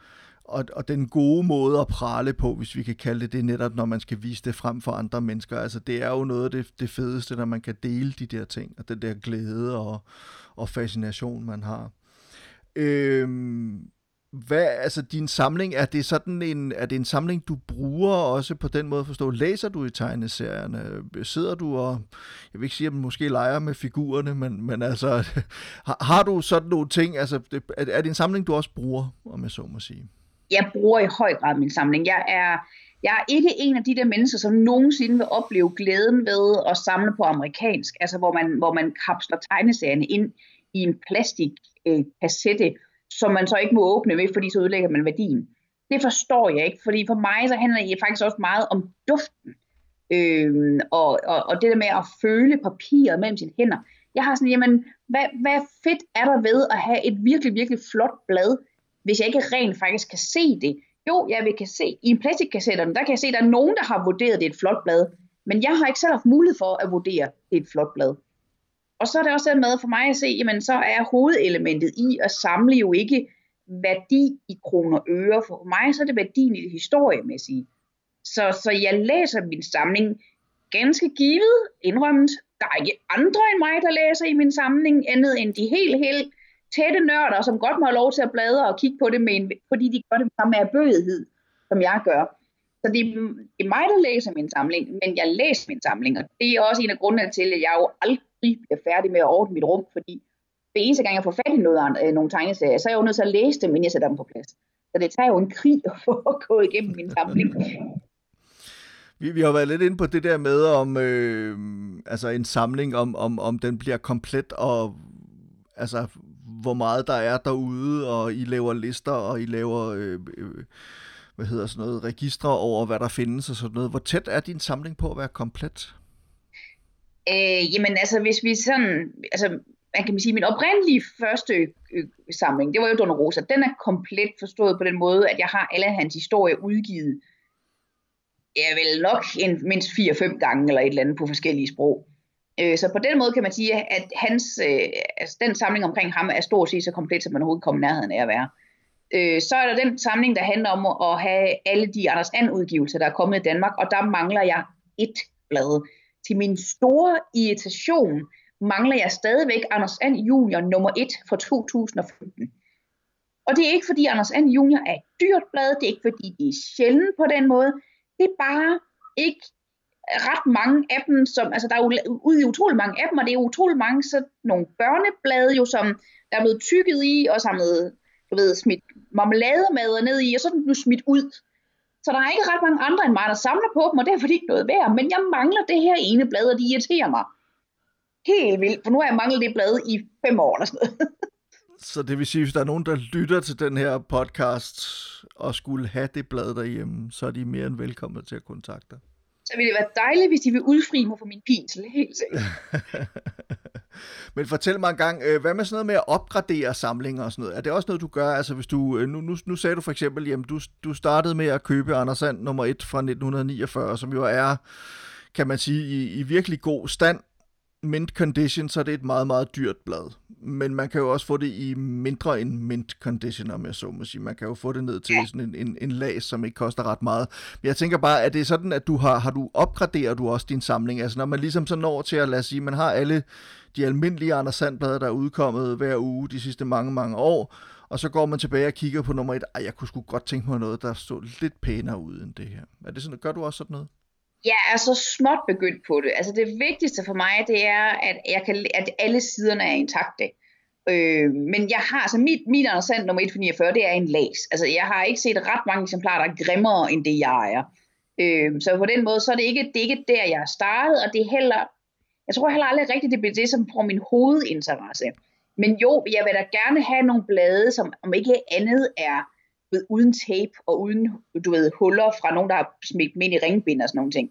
og, og den gode måde at prale på, hvis vi kan kalde det det, netop når man skal vise det frem for andre mennesker, altså det er jo noget af det, det fedeste, når man kan dele de der ting, og den der glæde og og fascination, man har. Øhm, hvad, altså din samling, er det sådan en, er det en samling, du bruger også på den måde at forstå? Læser du i tegneserierne? Sidder du og, jeg vil ikke sige, at man måske leger med figurerne, men, men altså, <laughs> har, har du sådan nogle ting, altså, er, er det en samling, du også bruger, om jeg så må sige? Jeg bruger i høj grad min samling. Jeg er, jeg er ikke en af de der mennesker, som nogensinde vil opleve glæden ved at samle på amerikansk, altså hvor man, hvor man kapsler tegneserierne ind i en plastikkassette, øh, som man så ikke må åbne ved, fordi så ødelægger man værdien. Det forstår jeg ikke, fordi for mig så handler det faktisk også meget om duften. Øh, og, og, og det der med at føle papiret mellem sine hænder. Jeg har sådan, jamen, hvad, hvad fedt er der ved at have et virkelig, virkelig flot blad, hvis jeg ikke rent faktisk kan se det? Jo, jeg vil kan se, i plastikkassetterne, der kan jeg se, at der er nogen, der har vurderet, at det er et flot blad. Men jeg har ikke selv haft mulighed for at vurdere, at det er et flot blad. Og så er det også der med for mig at se, jamen så er hovedelementet i at samle jo ikke værdi i kroner og øre. For mig så er det værdien i det historiemæssige. Så, så jeg læser min samling ganske givet, indrømmet. Der er ikke andre end mig, der læser i min samling, andet end de helt, helt tætte nørder, som godt må have lov til at bladre og kigge på det, med en, fordi de gør det med erbødighed, som jeg gør. Så det, det er mig, der læser min samling, men jeg læser min samling, og det er også en af grundene til, at jeg jo aldrig bliver færdig med at ordne mit rum, fordi det eneste gang, jeg får fat i noget, andre, nogle tegneserier, så er jeg jo nødt til at læse dem, inden jeg sætter dem på plads. Så det tager jo en krig <laughs> at få gået igennem min samling. Vi, vi har været lidt inde på det der med, om øh, altså en samling, om, om, om den bliver komplet, og altså hvor meget der er derude, og I laver lister, og I laver, øh, øh, hvad hedder sådan noget, registre over, hvad der findes og sådan noget. Hvor tæt er din samling på at være komplet? Øh, jamen altså, hvis vi sådan, altså man kan sige, min oprindelige første øh, samling, det var jo Donna Rosa, den er komplet forstået på den måde, at jeg har alle hans historier udgivet, ja vel nok en, mindst 4-5 gange eller et eller andet på forskellige sprog. Øh, så på den måde kan man sige, at hans, øh, altså den samling omkring ham er stort set så komplet, som man overhovedet kommer nærheden af at være. Øh, så er der den samling, der handler om at have alle de Anders And udgivelser, der er kommet i Danmark, og der mangler jeg et blad. Til min store irritation mangler jeg stadigvæk Anders And Junior nummer 1 fra 2015. Og det er ikke fordi Anders And Junior er et dyrt blad, det er ikke fordi det er sjældent på den måde, det er bare ikke ret mange af dem, som, altså der er jo ude i utrolig mange af dem, og det er utrolig mange så nogle børneblade jo, som der er blevet tykket i, og samlet, du ved, smidt marmelademader ned i, og så er den blevet smidt ud. Så der er ikke ret mange andre end mig, der samler på dem, og derfor er det ikke noget værd. Men jeg mangler det her ene blad, og de irriterer mig. Helt vildt, for nu har jeg manglet det blad i fem år eller sådan noget. <laughs> Så det vil sige, hvis der er nogen, der lytter til den her podcast og skulle have det blad derhjemme, så er de mere end velkomne til at kontakte så ville det være dejligt, hvis de ville udfri mig for min pinsel, helt sikkert. <laughs> Men fortæl mig en gang, øh, hvad med sådan noget med at opgradere samlinger og sådan noget? Er det også noget, du gør? Altså hvis du, øh, nu, nu, nu sagde du for eksempel, jamen du, du startede med at købe Anders Sand nummer 1 fra 1949, som jo er, kan man sige, i, i virkelig god stand mint condition, så er det et meget, meget dyrt blad. Men man kan jo også få det i mindre end mint condition, om jeg så må sige. Man kan jo få det ned til sådan en, en, en lag, som ikke koster ret meget. Men jeg tænker bare, at det er sådan, at du har, har du opgraderet du også din samling? Altså når man ligesom så når til at, lade sige, man har alle de almindelige Anders Sandblade, der er udkommet hver uge de sidste mange, mange år, og så går man tilbage og kigger på nummer et, ej, jeg kunne sgu godt tænke mig noget, der stod lidt pænere ud end det her. Er det sådan, gør du også sådan noget? Jeg er så småt begyndt på det. Altså det vigtigste for mig, det er, at, jeg kan, at alle siderne er intakte. Øh, men jeg har, altså mit, mit interessant nummer 1 for 49, det er en las. Altså jeg har ikke set ret mange eksemplarer, der er grimmere end det, jeg ejer. Øh, så på den måde, så er det ikke, det er ikke der, jeg har startet, og det er heller, jeg tror heller aldrig rigtigt, det bliver det, som får min hovedinteresse. Men jo, jeg vil da gerne have nogle blade, som om ikke andet er ved, uden tape og uden du ved, huller fra nogen, der har smidt dem ind i ringbind og sådan nogle ting.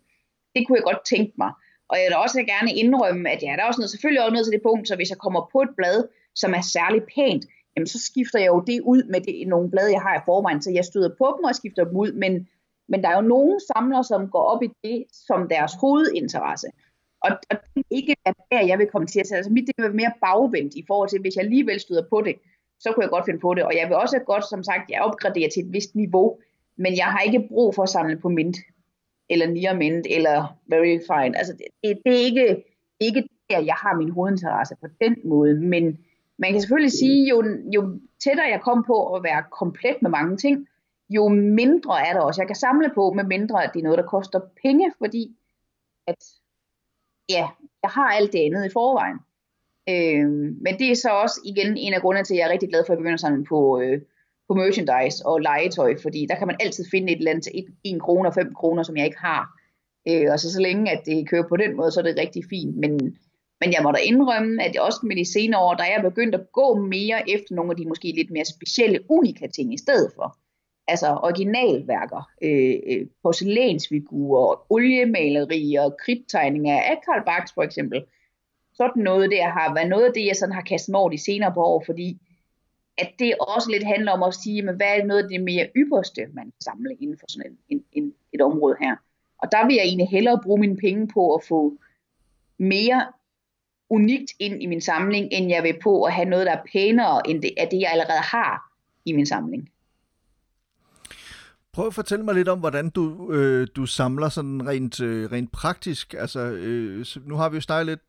Det kunne jeg godt tænke mig. Og jeg vil også gerne indrømme, at ja, der er også noget, selvfølgelig også noget til det punkt, så hvis jeg kommer på et blad, som er særlig pænt, jamen så skifter jeg jo det ud med det, nogle blade, jeg har i forvejen, så jeg støder på dem og skifter dem ud, men, men der er jo nogle samlere, som går op i det som deres hovedinteresse. Og, og det er ikke der, jeg vil komme til at sætte. Altså mit det vil være mere bagvendt i forhold til, hvis jeg alligevel støder på det, så kunne jeg godt finde på det. Og jeg vil også godt, som sagt, jeg opgraderer til et vist niveau, men jeg har ikke brug for at samle på mint, eller near mint, eller very fine. Altså, det, det er ikke, ikke der, jeg har min hovedinteresse på den måde, men man kan selvfølgelig sige, jo, jo tættere jeg kom på at være komplet med mange ting, jo mindre er der også, jeg kan samle på, med mindre at det er noget, der koster penge, fordi at, ja, jeg har alt det andet i forvejen. Øh, men det er så også igen en af grundene til, at jeg er rigtig glad for at begynde at samle på, øh, på merchandise og legetøj, fordi der kan man altid finde et eller andet til 1 kroner, 5 kroner, som jeg ikke har. Øh, og så så længe at det kører på den måde, så er det rigtig fint. Men, men jeg må da indrømme, at jeg også med de senere år, der er jeg begyndt at gå mere efter nogle af de måske lidt mere specielle unika ting i stedet for. Altså originalværker, øh, øh porcelænsfigurer, oliemalerier, kridttegninger af Karl Barks for eksempel sådan noget der har været noget af det, jeg sådan har kastet mig over de senere på år, fordi at det også lidt handler om at sige, men hvad er noget af det mere ypperste, man kan samle inden for sådan en, en, en, et område her. Og der vil jeg egentlig hellere bruge mine penge på at få mere unikt ind i min samling, end jeg vil på at have noget, der er pænere end det, af det, jeg allerede har i min samling. Prøv at fortælle mig lidt om, hvordan du, øh, du samler sådan rent, øh, rent praktisk. Altså, øh, nu har vi jo snakket lidt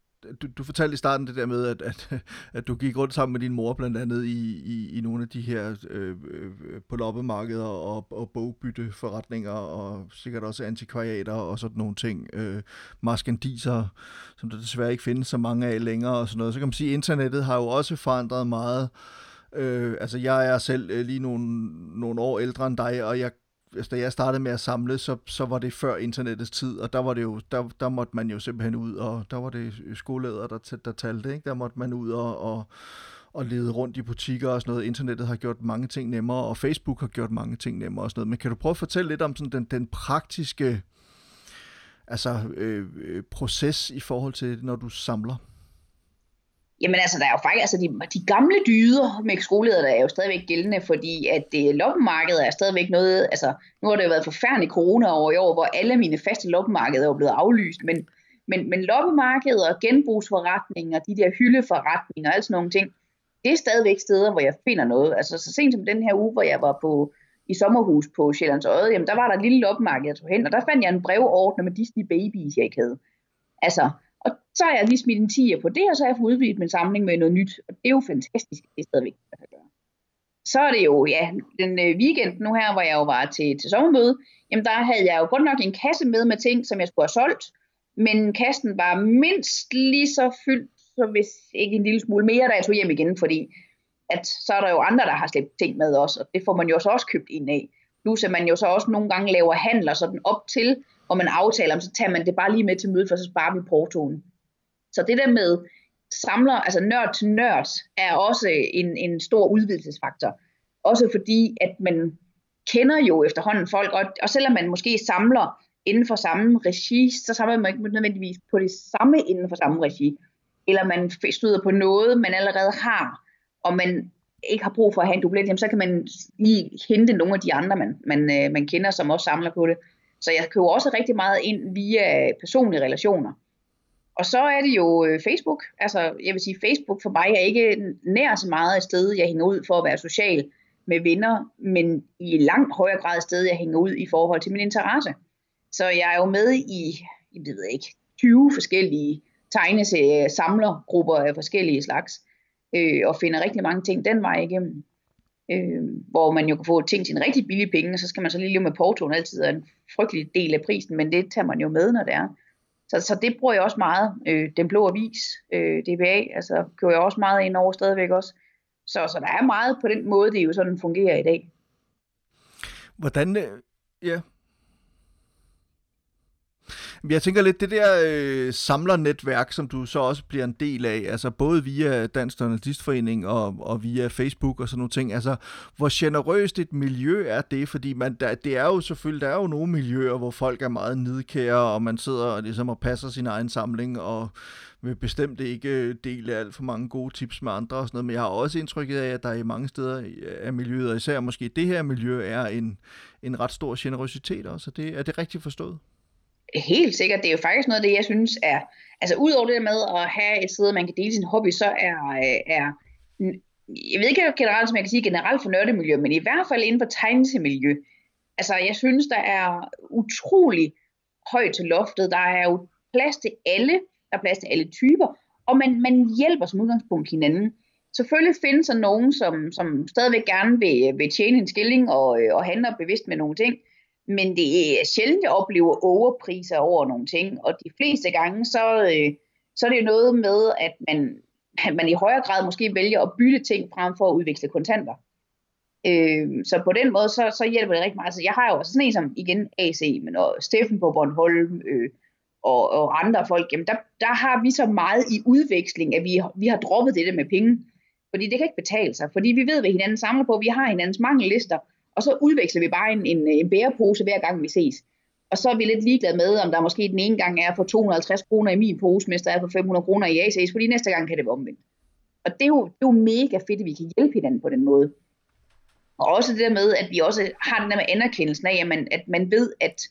du, du fortalte i starten det der med, at, at, at du gik rundt sammen med din mor blandt andet i, i, i nogle af de her øh, øh på loppemarkeder og, og bogbytteforretninger og sikkert også antikvariater og sådan nogle ting. Øh, maskandiser, som der desværre ikke findes så mange af længere og sådan noget. Så kan man sige, at internettet har jo også forandret meget. Øh, altså jeg er selv øh, lige nogle, nogle år ældre end dig, og jeg altså, da jeg startede med at samle, så, så var det før internettets tid, og der var det jo, der, der måtte man jo simpelthen ud, og der var det skolelæder, der, der talte, ikke? Der måtte man ud og, og, og lede rundt i butikker og sådan noget. Internettet har gjort mange ting nemmere, og Facebook har gjort mange ting nemmere og sådan noget. Men kan du prøve at fortælle lidt om sådan den, den praktiske altså, øh, øh proces i forhold til, når du samler? Jamen altså, der er jo faktisk, altså de, de gamle dyder med skoleledere er jo stadigvæk gældende, fordi at det loppemarkedet er stadigvæk noget, altså nu har det jo været forfærdelig corona over i år, hvor alle mine faste loppemarkeder er blevet aflyst, men, men, men loppemarkeder og genbrugsforretninger, de der hyldeforretninger og alt sådan nogle ting, det er stadigvæk steder, hvor jeg finder noget. Altså så sent som den her uge, hvor jeg var på i sommerhus på Sjællands Øde, jamen der var der et lille loppemarked, jeg tog hen, og der fandt jeg en brevordner med Disney Babies, jeg ikke havde. Altså, og så har jeg lige smidt en 10'er på det, og så har jeg fået udvidet min samling med noget nyt. Og det er jo fantastisk, det er stadigvæk, at gøre. Så er det jo, ja, den øh, weekend nu her, hvor jeg jo var til, til sommermøde, jamen der havde jeg jo godt nok en kasse med med ting, som jeg skulle have solgt, men kassen var mindst lige så fyldt, så hvis ikke en lille smule mere, da jeg tog hjem igen, fordi at så er der jo andre, der har slæbt ting med os, og det får man jo så også købt ind af. Plus at man jo så også nogle gange laver handler sådan op til, og man aftaler, så tager man det bare lige med til mødet, for så sparer vi portoen. Så det der med samler, altså nørd til nørd, er også en, en stor udvidelsesfaktor. Også fordi, at man kender jo efterhånden folk, og, og selvom man måske samler inden for samme regi, så samler man ikke nødvendigvis på det samme inden for samme regi. Eller man støder på noget, man allerede har, og man ikke har brug for at have en dublet, så kan man lige hente nogle af de andre, man, man, øh, man kender, som også samler på det. Så jeg køber også rigtig meget ind via øh, personlige relationer. Og så er det jo øh, Facebook. Altså, jeg vil sige, Facebook for mig er ikke nær så meget et sted, jeg hænger ud for at være social med venner, men i langt højere grad et sted, jeg hænger ud i forhold til min interesse. Så jeg er jo med i, jeg ved ikke, 20 forskellige tegneserier, samlergrupper af forskellige slags, øh, og finder rigtig mange ting den vej igennem øh, hvor man jo kan få ting til en rigtig billig penge, og så skal man så lige leve med portoen altid er en frygtelig del af prisen, men det tager man jo med, når det er. Så, så det bruger jeg også meget. Øh, den blå avis, øh, DBA, altså kører jeg også meget ind over stadigvæk også. Så, så der er meget på den måde, det jo sådan fungerer i dag. Hvordan, øh, ja, jeg tænker lidt, det der øh, samlernetværk, som du så også bliver en del af, altså både via Dansk Journalistforening og, og via Facebook og sådan nogle ting, altså hvor generøst et miljø er det, fordi man, der, det er jo selvfølgelig, der er jo nogle miljøer, hvor folk er meget nidkære, og man sidder og, ligesom, og passer sin egen samling, og vil bestemt ikke øh, dele alt for mange gode tips med andre og sådan noget, men jeg har også indtrykket af, at der i mange steder af miljøet, og især måske det her miljø, er en, en ret stor generøsitet også. Det, er det rigtigt forstået? Helt sikkert, det er jo faktisk noget af det, jeg synes er, altså udover det med at have et sted, man kan dele sin hobby, så er, øh, er jeg ved ikke generelt, som jeg kan sige generelt for nørdemiljø, men i hvert fald inden for tegnemiljø. altså jeg synes, der er utrolig højt til loftet, der er jo plads til alle, der er plads til alle typer, og man, man hjælper som udgangspunkt hinanden. Selvfølgelig findes der nogen, som, som stadigvæk gerne vil, vil tjene en skilling og, øh, og handler bevidst med nogle ting, men det er sjældent, jeg oplever overpriser over nogle ting, og de fleste gange, så, øh, så er det jo noget med, at man, at man i højere grad måske vælger at bytte ting frem for at udveksle kontanter. Øh, så på den måde, så, så hjælper det rigtig meget. Så jeg har jo også sådan en som, igen, AC, men og Steffen på Bornholm, øh, og, og andre folk, jamen der, der har vi så meget i udveksling, at vi, vi har droppet det der med penge. Fordi det kan ikke betale sig, fordi vi ved, hvad hinanden samler på. Vi har hinandens mangellister, og så udveksler vi bare en, en, en bærepose hver gang vi ses. Og så er vi lidt ligeglade med, om der måske den ene gang er for 250 kroner i min pose, mens der er for 500 kroner i AC's, fordi næste gang kan det være omvendt. Og det er, jo, det er jo mega fedt, at vi kan hjælpe hinanden på den måde. Og også det der med, at vi også har den der med anerkendelsen af, at man, at man ved, at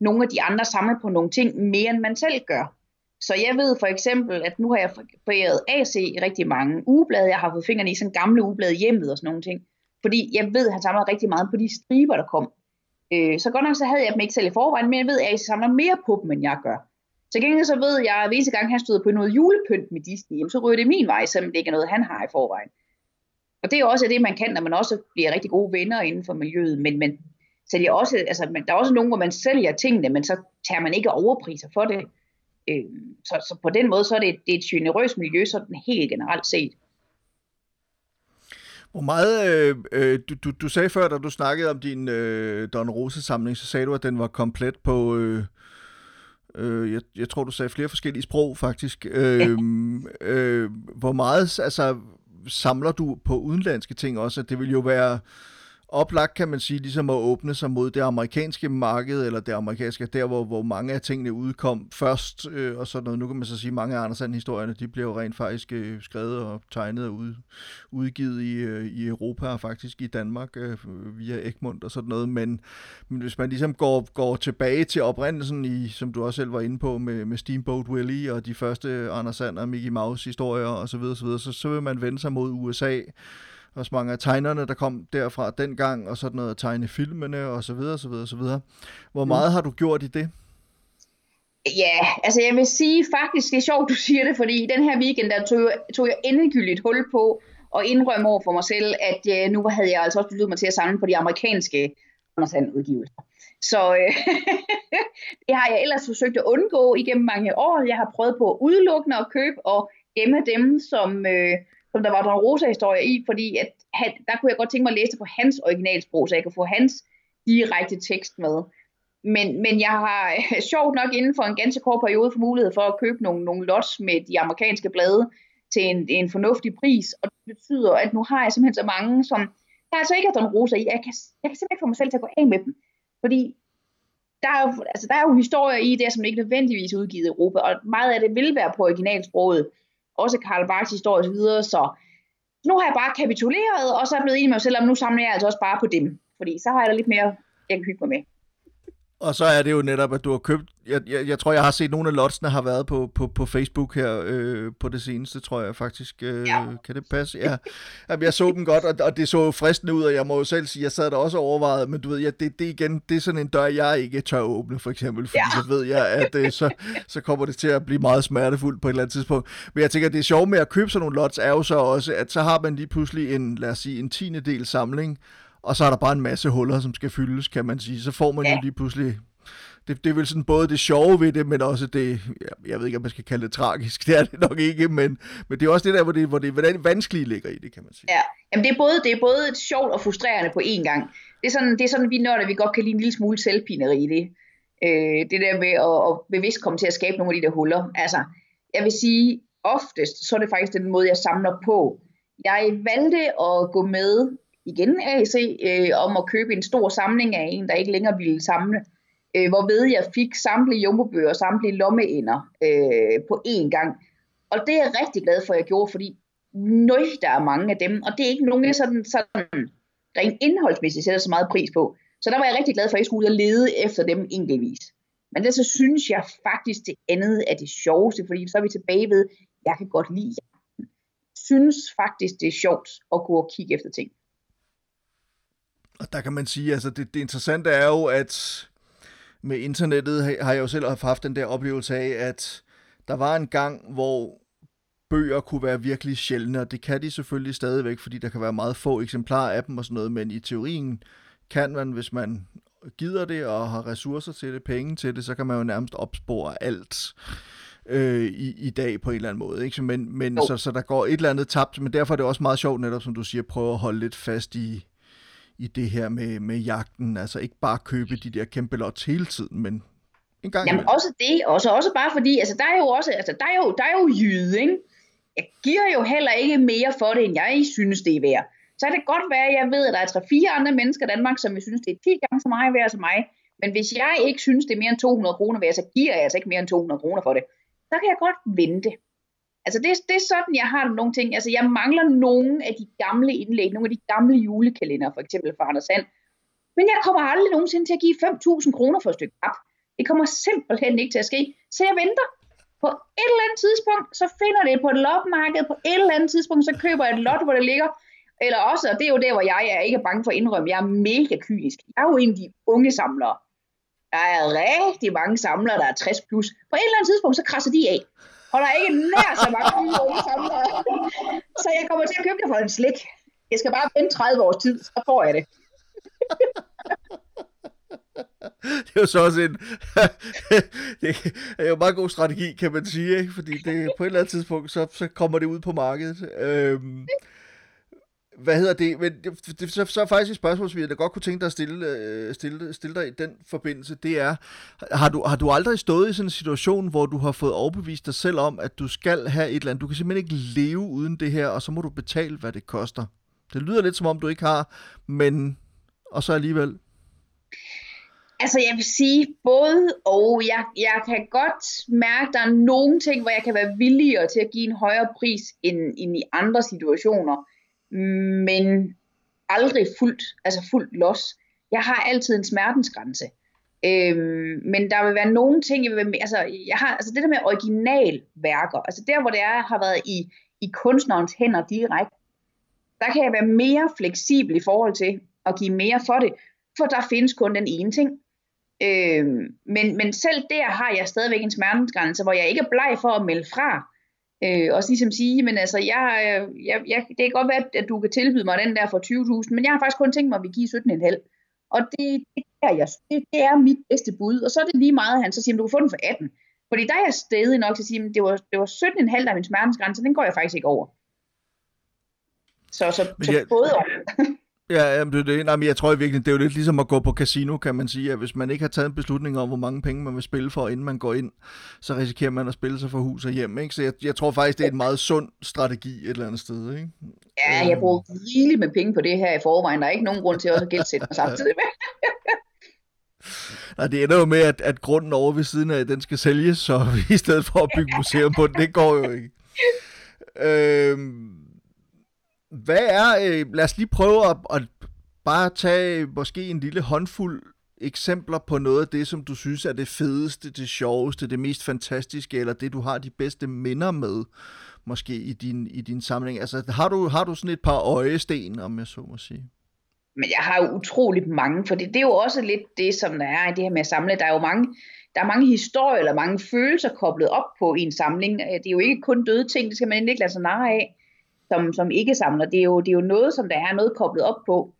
nogle af de andre samler på nogle ting mere, end man selv gør. Så jeg ved for eksempel, at nu har jeg foræret AC i rigtig mange ugeblade. Jeg har fået fingrene i sådan gamle ugeblade hjemmet og sådan nogle ting. Fordi jeg ved, at han samler rigtig meget på de striber, der kom. Øh, så godt nok så havde jeg dem ikke selv i forvejen, men jeg ved, at jeg samler mere på dem, end jeg gør. Til gengæld så ved jeg, at hver gang han støder på noget julepynt med Disney, så ryger det min vej, selvom det ikke er noget, han har i forvejen. Og det er også det, man kan, når man også bliver rigtig gode venner inden for miljøet. Men, men så det er også, altså, men der er også nogen, hvor man sælger tingene, men så tager man ikke overpriser for det. Øh, så, så på den måde, så er det, det er et generøst miljø, sådan helt generelt set. Hvor meget, øh, øh, du, du, du sagde før, da du snakkede om din øh, Don Rose-samling, så sagde du, at den var komplet på, øh, øh, jeg, jeg tror, du sagde flere forskellige sprog, faktisk. Øh, øh, hvor meget, altså, samler du på udenlandske ting også? Det vil jo være oplagt, kan man sige, ligesom at åbne sig mod det amerikanske marked, eller det amerikanske, der hvor, hvor mange af tingene udkom først, øh, og sådan noget. Nu kan man så sige, at mange af Andersen-historierne, de bliver jo rent faktisk øh, skrevet og tegnet og ud, udgivet i, øh, i Europa, og faktisk i Danmark, øh, via Egmont og sådan noget. Men, men hvis man ligesom går, går tilbage til oprindelsen, i, som du også selv var inde på, med, med Steamboat Willie og de første Anders Sand og Mickey Mouse historier osv., så, videre, så, videre, så, så vil man vende sig mod USA, også mange af tegnerne, der kom derfra dengang, og sådan noget at tegne filmene, og så videre, så videre, så videre. Hvor mm. meget mm. har du gjort i det? Ja, altså jeg vil sige faktisk, det er sjovt, du siger det, fordi den her weekend, der tog, tog jeg endegyldigt hul på og indrømme over for mig selv, at øh, nu havde jeg altså også besluttet mig til at samle på de amerikanske Anders udgivelser. Så øh, <laughs> det har jeg ellers forsøgt at undgå igennem mange år. Jeg har prøvet på at udelukkende at købe og gemme dem, som, øh, som der var Don Rosa-historie i, fordi at han, der kunne jeg godt tænke mig at læse det på hans originalsprog, så jeg kan få hans direkte tekst med. Men, men jeg har <laughs> sjovt nok inden for en ganske kort periode for mulighed for at købe nogle, nogle lots med de amerikanske blade til en, en fornuftig pris, og det betyder, at nu har jeg simpelthen så mange, som der altså ikke er Don Rosa i. Jeg kan, jeg kan simpelthen ikke få mig selv til at gå af med dem, fordi der er, jo, altså, der er jo historier i det, som ikke nødvendigvis er udgivet i Europa, og meget af det vil være på originalsproget også Karl Barks historie osv., så, så nu har jeg bare kapituleret, og så er jeg blevet enig med mig selv, om nu samler jeg altså også bare på dem, fordi så har jeg da lidt mere, jeg kan hygge mig med. Og så er det jo netop, at du har købt, jeg, jeg, jeg tror, jeg har set nogle af lotsene har været på, på, på Facebook her øh, på det seneste, tror jeg faktisk. Øh, ja. Kan det passe? Ja. Jamen, jeg så dem godt, og, og det så fristende ud, og jeg må jo selv sige, jeg sad der også overvejet, men du ved, ja, det, det igen, det er sådan en dør, jeg ikke tør åbne, for eksempel, fordi ja. så ved jeg, at øh, så, så kommer det til at blive meget smertefuldt på et eller andet tidspunkt. Men jeg tænker, det sjovt med at købe sådan nogle lots, er jo så også, at så har man lige pludselig en, lad os sige, en tiende del samling, og så er der bare en masse huller, som skal fyldes, kan man sige. Så får man ja. jo lige pludselig... Det, det er vel sådan både det sjove ved det, men også det, jeg ved ikke, om man skal kalde det tragisk, <laughs> det er det nok ikke, men, men det er også det der, hvor det, hvor det, hvor det vanskelige ligger i det, kan man sige. Ja, Jamen, det, er både, det er både et sjovt og frustrerende på én gang. Det er sådan, det er sådan vi nørder, vi godt kan lide en lille smule selvpineri i det. Øh, det der med at, at bevidst komme til at skabe nogle af de der huller. Altså, jeg vil sige, oftest, så er det faktisk den måde, jeg samler på. Jeg valgte at gå med igen AC, øh, om at købe en stor samling af en, der ikke længere ville samle. Øh, hvorved jeg fik samtlige jumbobøger og samtlige lommeender øh, på én gang. Og det er jeg rigtig glad for, at jeg gjorde, fordi nøj, der er mange af dem, og det er ikke nogen, jeg sådan, sådan rent indholdsmæssigt sætter så meget pris på. Så der var jeg rigtig glad for, at jeg skulle ud og lede efter dem enkeltvis. Men det så synes jeg faktisk, det andet er det sjoveste, fordi så er vi tilbage ved, jeg kan godt lide synes faktisk, det er sjovt at gå og kigge efter ting. Og der kan man sige, altså det, det interessante er jo, at med internettet har jeg jo selv haft den der oplevelse af, at der var en gang, hvor bøger kunne være virkelig sjældne, og det kan de selvfølgelig stadigvæk, fordi der kan være meget få eksemplarer af dem og sådan noget, men i teorien kan man, hvis man gider det og har ressourcer til det, penge til det, så kan man jo nærmest opspore alt øh, i, i dag på en eller anden måde. Ikke? Men, men så, så der går et eller andet tabt, men derfor er det også meget sjovt netop, som du siger, prøve at holde lidt fast i, i det her med, med jagten. Altså ikke bare købe de der kæmpe lots hele tiden, men en gang Jamen også det, og så også bare fordi, altså der er jo også, altså der er jo, der er jo jyde, ikke? Jeg giver jo heller ikke mere for det, end jeg synes, det er værd. Så kan det godt være, at jeg ved, at der er 3-4 andre mennesker i Danmark, som jeg synes, det er 10 gange så meget værd som mig. Men hvis jeg ikke synes, det er mere end 200 kroner værd, så giver jeg altså ikke mere end 200 kroner for det. Så kan jeg godt vente. Altså det, det er sådan, jeg har nogle ting. Altså jeg mangler nogle af de gamle indlæg, nogle af de gamle julekalender, for eksempel fra Anders Sand. Men jeg kommer aldrig nogensinde til at give 5.000 kroner for et stykke pap. Det kommer simpelthen ikke til at ske. Så jeg venter. På et eller andet tidspunkt, så finder det på et lopmarked. På et eller andet tidspunkt, så køber jeg et lot, hvor det ligger. Eller også, og det er jo der, hvor jeg er ikke er bange for at indrømme, jeg er mega kynisk. Jeg er jo en af de unge samlere. Der er rigtig mange samlere, der er 60 plus. På et eller andet tidspunkt, så krasser de af holder ikke nær så mange nye unge samlere. Så jeg kommer til at købe det for en slik. Jeg skal bare vente 30 års tid, så får jeg det. <laughs> det er jo så også en <laughs> det er jo en meget god strategi, kan man sige, ikke? fordi det, på et eller andet tidspunkt, så, så kommer det ud på markedet. Øhm, hvad hedder det? Men det, det så, så er faktisk et spørgsmål, som jeg da godt kunne tænke dig at stille, øh, stille, stille dig i den forbindelse. Det er, har du, har du aldrig stået i sådan en situation, hvor du har fået overbevist dig selv om, at du skal have et eller andet? Du kan simpelthen ikke leve uden det her, og så må du betale, hvad det koster. Det lyder lidt som om, du ikke har, men... Og så alligevel... Altså jeg vil sige både og. Jeg, jeg kan godt mærke, at der er nogle ting, hvor jeg kan være villigere til at give en højere pris end, end i andre situationer. Men aldrig fuldt, altså fuldt los. Jeg har altid en smertensgrænse. Øhm, men der vil være nogle ting, jeg vil, altså, jeg har, altså det der med originalværker, altså der hvor det er, har været i, i kunstnerens hænder direkte, der kan jeg være mere fleksibel i forhold til at give mere for det, for der findes kun den ene ting. Øhm, men, men selv der har jeg stadigvæk en smertensgrænse, hvor jeg ikke er bleg for at melde fra. Øh, og ligesom sige, men altså, jeg, jeg, jeg, det kan godt være, at du kan tilbyde mig den der for 20.000, men jeg har faktisk kun tænkt mig, at vi giver 17,5. Og det, det, er jeg, det, det er mit bedste bud. Og så er det lige meget, han så siger, at du kan få den for 18. Fordi der er jeg stedig nok til at sige, at det var, det var 17,5 der er min smertensgrænse, den går jeg faktisk ikke over. Så, så, så jeg... både over. <laughs> Ja, jamen, det er det. Nej, men jeg tror i virkeligheden, det er jo lidt ligesom at gå på casino, kan man sige. At hvis man ikke har taget en beslutning om, hvor mange penge man vil spille for, inden man går ind, så risikerer man at spille sig for hus og hjem. Ikke? Så jeg, jeg tror faktisk, det er en meget sund strategi et eller andet sted. Ikke? Ja, jeg bruger rigeligt med penge på det her i forvejen. Der er ikke nogen grund til også at gældsætte mig samtidig med. <laughs> Nej, det ender jo med, at, at grunden over ved siden af, den skal sælges, så <laughs> i stedet for at bygge museum på den, det går jo ikke. Øhm, hvad er, øh, lad os lige prøve at, at bare tage måske en lille håndfuld eksempler på noget af det, som du synes er det fedeste, det sjoveste, det mest fantastiske, eller det, du har de bedste minder med, måske i din, i din samling. Altså, har du, har du sådan et par øjesten, om jeg så må sige? Men jeg har jo utroligt mange, for det, det er jo også lidt det, som der er i det her med at samle. Der er jo mange, der er mange historier eller mange følelser koblet op på i en samling. Øh, det er jo ikke kun døde ting, det skal man ikke lade sig narre af som, som ikke samler. Det er, jo, det er jo noget, som der er noget koblet op på.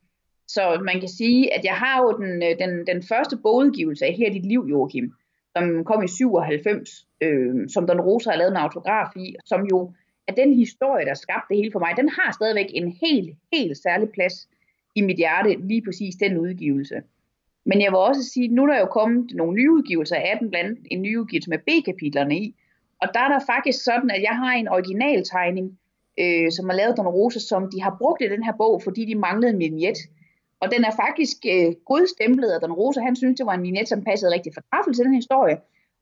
Så man kan sige, at jeg har jo den, øh, den, den første bogudgivelse af Her dit liv, Joachim, som kom i 97, øh, som Don Rosa har lavet en autograf i, som jo er den historie, der skabte det hele for mig, den har stadigvæk en helt, helt særlig plads i mit hjerte, lige præcis den udgivelse. Men jeg vil også sige, at nu er der jo kommet nogle nye udgivelser af den, blandt en ny udgivelse med B-kapitlerne i, og der er der faktisk sådan, at jeg har en originaltegning, øh, som har lavet Don Rosa, som de har brugt i den her bog, fordi de manglede en vignet. Og den er faktisk øh, godstemplet af Don Rosa. Han synes, det var en vignet, som passede rigtig fortræffeligt til den historie.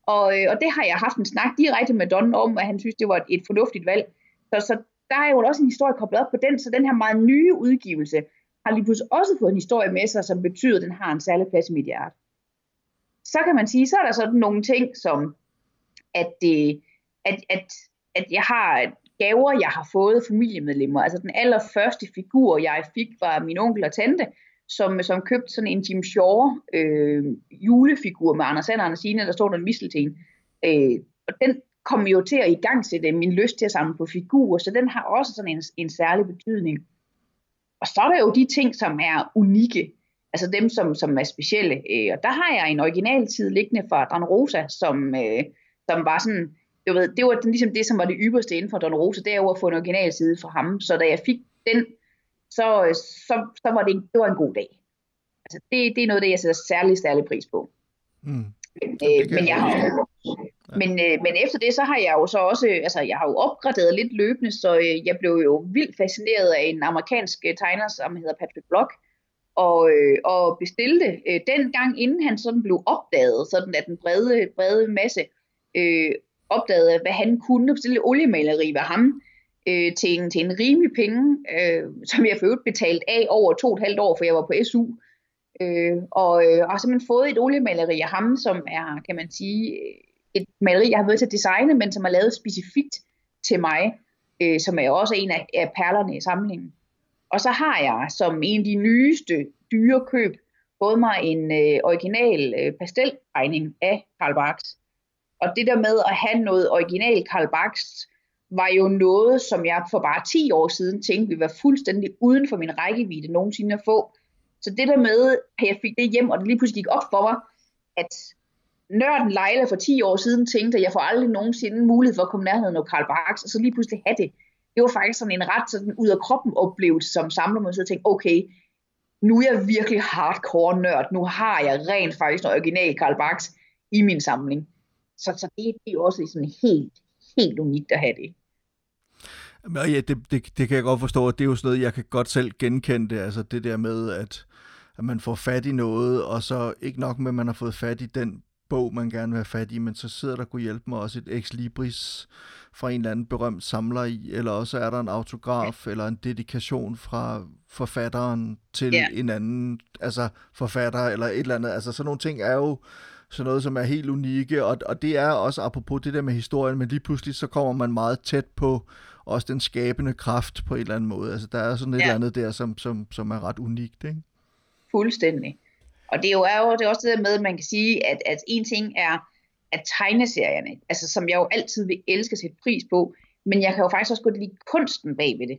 Og, øh, og det har jeg haft en snak direkte med Don om, at han synes, det var et, et fornuftigt valg. Så, så der er jo også en historie koblet op på den, så den her meget nye udgivelse har lige pludselig også fået en historie med sig, som betyder, at den har en særlig plads i mit hjerte. Så kan man sige, så er der sådan nogle ting som, at, det, at, at, at jeg har gaver, jeg har fået familiemedlemmer. Altså den allerførste figur, jeg fik, var min onkel og tante, som, som købte sådan en Jim Shore øh, julefigur med Anders Sander og Signe, der står der en mistelten. Øh, og den kom jo til at i gang sætte min lyst til at samle på figurer, så den har også sådan en, en særlig betydning. Og så er der jo de ting, som er unikke, altså dem, som, som er specielle. Øh, og der har jeg en originaltid liggende fra Dan Rosa, som, øh, som var sådan du ved, det var den, ligesom det, som var det ypperste inden for Don Rosa, det er at få en original side fra ham. Så da jeg fik den, så, så, så var det, det var en god dag. Altså, det, det er noget af det, jeg sætter særlig, særlig pris på. Mm. Men, øh, men, jeg har, ja. men, øh, men efter det, så har jeg jo så også, altså jeg har jo opgraderet lidt løbende, så øh, jeg blev jo vildt fascineret af en amerikansk øh, tegner, som hedder Patrick Block, og, øh, og bestilte øh, den gang, inden han sådan blev opdaget, sådan at den brede, brede masse, øh, opdagede, hvad han kunne, bestille oliemaleri ved ham øh, til, en, til en rimelig penge, øh, som jeg for betalt af over to og et halvt år, for jeg var på SU. Øh, og, øh, og har simpelthen fået et oliemaleri af ham, som er, kan man sige, et maleri, jeg har været til at designe, men som er lavet specifikt til mig, øh, som er også en af, af perlerne i samlingen. Og så har jeg som en af de nyeste dyre køb fået mig en øh, original øh, pasteltegning af Karl Barks, og det der med at have noget original Karl Barks, var jo noget, som jeg for bare 10 år siden tænkte ville være fuldstændig uden for min rækkevidde nogensinde at få. Så det der med, at jeg fik det hjem, og det lige pludselig gik op for mig, at nørden Leila for 10 år siden tænkte, at jeg får aldrig nogensinde mulighed for at komme nærheden af Karl Barks, og så lige pludselig have det. det var faktisk sådan en ret sådan ud af kroppen oplevelse som samler mig, så tænkte, okay, nu er jeg virkelig hardcore nørd, nu har jeg rent faktisk noget original Karl Barks i min samling. Så, så det, det er jo også sådan helt, helt unikt at have det. Ja, det, det, det kan jeg godt forstå, at det er jo sådan noget, jeg kan godt selv genkende det, altså det der med, at, at man får fat i noget, og så ikke nok med, at man har fået fat i den bog, man gerne vil have fat i, men så sidder der kunne hjælpe mig også et ex libris fra en eller anden berømt samler i, eller også er der en autograf eller en dedikation fra forfatteren til yeah. en anden altså forfatter eller et eller andet. Altså sådan nogle ting er jo sådan noget, som er helt unikke, og, og det er også apropos det der med historien, men lige pludselig så kommer man meget tæt på også den skabende kraft på en eller anden måde. Altså der er sådan et ja. eller andet der, som, som, som er ret unikt, ikke? Fuldstændig. Og det er jo, er jo det er også det der med, at man kan sige, at, at en ting er at tegneserierne, altså som jeg jo altid vil elske at sætte pris på, men jeg kan jo faktisk også godt lide kunsten bag ved det.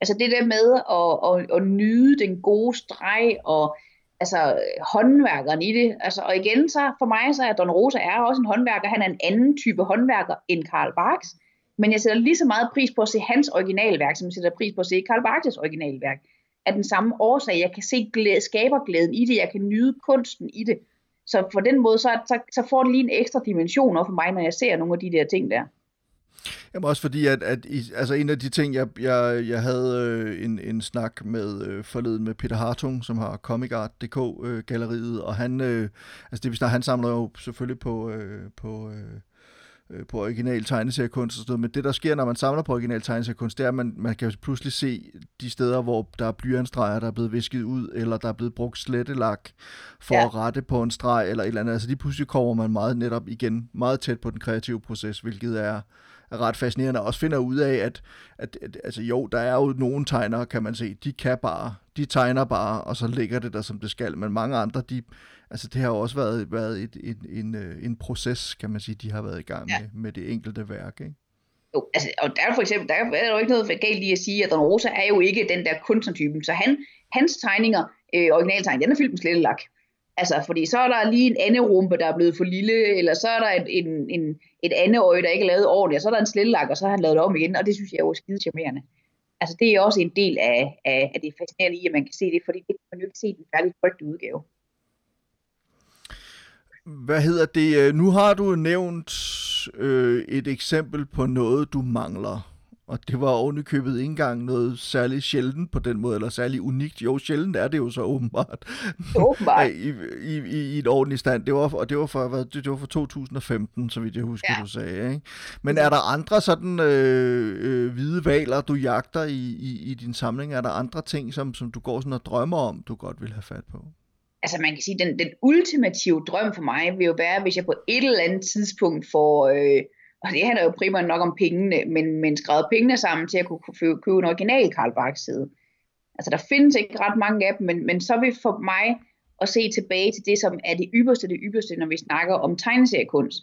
Altså det der med at, at, at nyde den gode streg og altså håndværkeren i det. Altså, og igen, så for mig, så er Don Rosa er også en håndværker. Han er en anden type håndværker end Karl Barks. Men jeg sætter lige så meget pris på at se hans originalværk, som jeg sætter pris på at se Karl Barks originalværk. Af den samme årsag. Jeg kan se glæde, skaberglæden i det. Jeg kan nyde kunsten i det. Så på den måde, så, så, så får det lige en ekstra dimension for mig, når jeg ser nogle af de der ting der. Jamen også fordi, at, at i, altså en af de ting, jeg, jeg, jeg havde øh, en, en snak med øh, forleden med Peter Hartung, som har comicart.dk-galleriet, øh, og han, øh, altså det vi snakker, han samler jo selvfølgelig på, øh, på øh, øh, på original tegneseriekunst og sådan noget, men det der sker, når man samler på original tegneseriekunst, det er, at man, man kan pludselig se de steder, hvor der er blyantstreger, der er blevet visket ud, eller der er blevet brugt slettelak for ja. at rette på en streg, eller et eller andet. Altså lige pludselig kommer man meget netop igen, meget tæt på den kreative proces, hvilket er, er ret fascinerende, og også finder ud af, at, at, at altså jo, der er jo nogle tegnere, kan man se, de kan bare, de tegner bare, og så ligger det der, som det skal, men mange andre, de, altså det har jo også været, været et, en, en, øh, en proces, kan man sige, de har været i gang ja. med, med det enkelte værk, ikke? Jo, altså, og der er for eksempel, der er jo ikke noget galt i at sige, at Don Rosa er jo ikke den der kunstnertypen, så han, hans tegninger, øh, originaltegning, den er fyldt med slettelak. Altså, fordi så er der lige en anden rumpe, der er blevet for lille, eller så er der en, en, en, et andet øje, der ikke er lavet ordentligt, og så er der en slillelak, og så har han lavet det om igen, og det synes jeg er jo skide charmerende. Altså, det er også en del af, af, af det fascinerende i, at man kan se det, fordi det kan man jo ikke se i den færdige trygte udgave. Hvad hedder det? Øh, nu har du nævnt øh, et eksempel på noget, du mangler. Og det var ovenikøbet ikke engang noget særligt sjældent på den måde, eller særligt unikt. Jo, sjældent er det jo så åbenbart. <laughs> Åbenbart. <laughs> I, i, i, I et ordentligt stand. Det var, og det var, for, hvad, det var for 2015, så vidt jeg husker, ja. du sagde. Ikke? Men er der andre sådan øh, øh, hvide valer, du jagter i, i, i din samling? Er der andre ting, som, som du går sådan og drømmer om, du godt vil have fat på? altså man kan sige, den, den ultimative drøm for mig vil jo være, hvis jeg på et eller andet tidspunkt får, øh, og det handler jo primært nok om pengene, men, men skrevet pengene sammen til at kunne købe en original Karl Barks side. Altså der findes ikke ret mange af dem, men, men så vil for mig at se tilbage til det, som er det ypperste, det ypperste, når vi snakker om tegneseriekunst.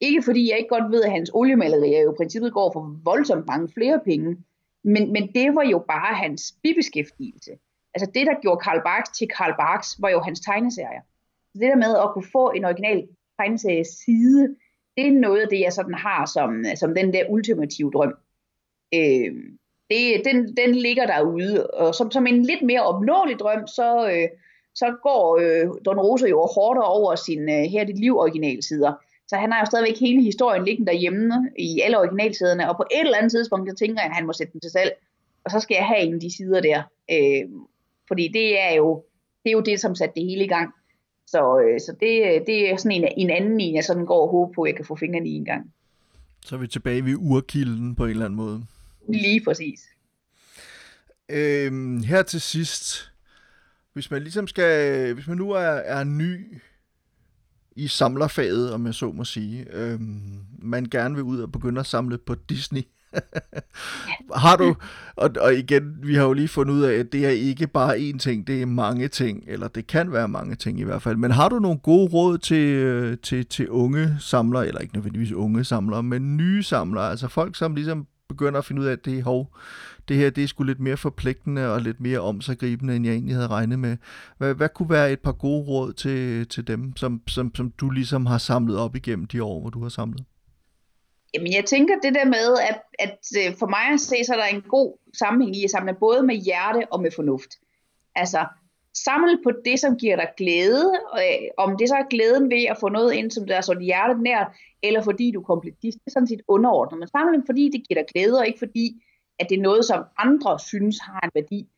Ikke fordi jeg ikke godt ved, at hans oliemalerier jo i princippet går for voldsomt mange flere penge, men, men det var jo bare hans bibeskæftigelse altså det, der gjorde Karl Barks til Karl Barks, var jo hans tegneserier. Så det der med at kunne få en original tegneserie side, det er noget af det, jeg sådan har som, øh, som den der ultimative drøm. Øh, det, den, den ligger derude, og som, som en lidt mere opnåelig drøm, så, øh, så går øh, Don Rosa jo hårdere over sin øh, her dit liv originalsider. Så han har jo stadigvæk hele historien liggende derhjemme i alle originalsiderne, og på et eller andet tidspunkt, der tænker jeg, at han må sætte den til salg. Og så skal jeg have en af de sider der. Øh, fordi det er jo det, er jo det som satte det hele i gang. Så, øh, så det, det er sådan en, en anden en, jeg sådan går og håber på, at jeg kan få fingrene i en gang. Så er vi tilbage ved urkilden på en eller anden måde. Lige præcis. Øhm, her til sidst, hvis man ligesom skal, hvis man nu er, er ny i samlerfaget, om jeg så må sige, øhm, man gerne vil ud og begynde at samle på Disney, <laughs> har du, og, og igen, vi har jo lige fundet ud af, at det er ikke bare én ting, det er mange ting, eller det kan være mange ting i hvert fald, men har du nogle gode råd til, øh, til, til unge samlere, eller ikke nødvendigvis unge samlere, men nye samlere, altså folk, som ligesom begynder at finde ud af, at det, hov, det her det er sgu lidt mere forpligtende og lidt mere omsaggribende, end jeg egentlig havde regnet med. Hvad, hvad kunne være et par gode råd til, til dem, som, som, som du ligesom har samlet op igennem de år, hvor du har samlet? Jamen, jeg tænker det der med, at, at øh, for mig at se, så er der en god sammenhæng i at samle både med hjerte og med fornuft. Altså, samle på det, som giver dig glæde, øh, om det så er glæden ved at få noget ind, som der er så hjertet nært, eller fordi du er kompletist, det er sådan set underordnet. Men samle dem, fordi det giver dig glæde, og ikke fordi, at det er noget, som andre synes har en værdi.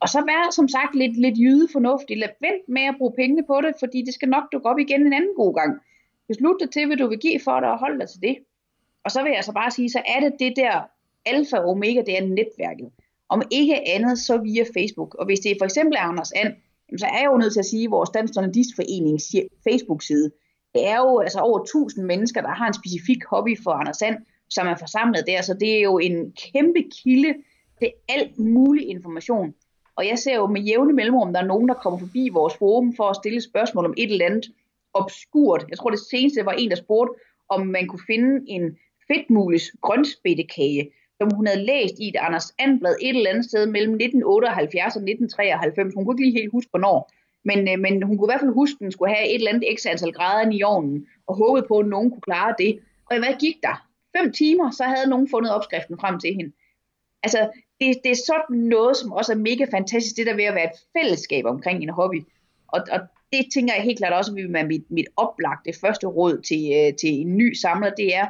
Og så vær som sagt lidt, lidt jydefornuftig. Lad vent med at bruge pengene på det, fordi det skal nok dukke op igen en anden god gang. Beslut dig til, hvad du vil give for det, og hold dig til det. Og så vil jeg så bare sige, så er det det der alfa og omega, det er netværket. Om ikke andet, så via Facebook. Og hvis det for eksempel er Anders And, så er jeg jo nødt til at sige, at vores Dansk Journalistforenings Facebook-side, det er jo altså over 1000 mennesker, der har en specifik hobby for Anders And, som er forsamlet der. Så det er jo en kæmpe kilde til alt mulig information. Og jeg ser jo med jævne mellemrum, der er nogen, der kommer forbi vores forum for at stille spørgsmål om et eller andet obskurt. Jeg tror, det seneste var en, der spurgte, om man kunne finde en fedtmulis grønspættekage, som hun havde læst i et Anders Andblad et eller andet sted mellem 1978 og 1993. Hun kunne ikke lige helt huske, hvornår. Men, øh, men hun kunne i hvert fald huske, at den skulle have et eller andet ekstra antal grader i ovnen, og håbede på, at nogen kunne klare det. Og hvad gik der? Fem timer, så havde nogen fundet opskriften frem til hende. Altså, det, det er sådan noget, som også er mega fantastisk, det der ved at være et fællesskab omkring en hobby. Og, og det tænker jeg helt klart også, vil være mit, mit oplagte første råd til, øh, til en ny samler, det er,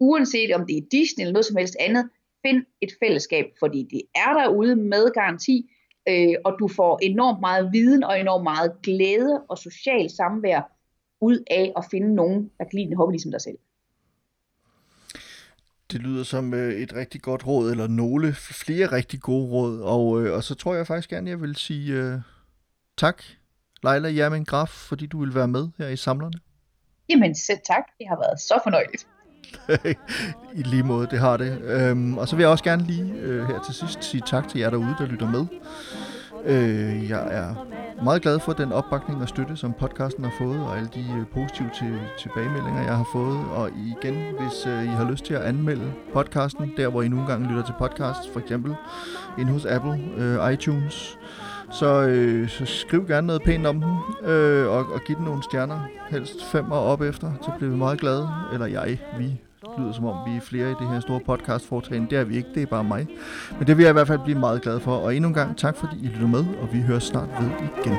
uanset om det er Disney eller noget som helst andet, find et fællesskab, fordi det er derude med garanti, øh, og du får enormt meget viden og enormt meget glæde og social samvær ud af at finde nogen, der kan lide en hobby ligesom dig selv. Det lyder som øh, et rigtig godt råd, eller nogle flere rigtig gode råd, og, øh, og så tror jeg faktisk gerne, jeg vil sige øh, tak, Leila Jermin Graf, fordi du vil være med her i Samlerne. Jamen selv tak, det har været så fornøjeligt. <laughs> I lige måde, det har det. Øhm, og så vil jeg også gerne lige øh, her til sidst sige tak til jer derude, der lytter med. Øh, jeg er meget glad for den opbakning og støtte, som podcasten har fået, og alle de øh, positive til, tilbagemeldinger, jeg har fået. Og igen, hvis øh, I har lyst til at anmelde podcasten, der hvor I nogle gange lytter til podcast, for eksempel ind hos Apple, øh, iTunes, så, øh, så skriv gerne noget pænt om den, øh, og, og giv den nogle stjerner, helst fem og op efter, så bliver vi meget glade. Eller jeg, vi, lyder som om vi er flere i det her store podcast foretagende. Det er vi ikke, det er bare mig. Men det vil jeg i hvert fald blive meget glad for. Og endnu en gang tak fordi I lytter med, og vi hører snart ved igen.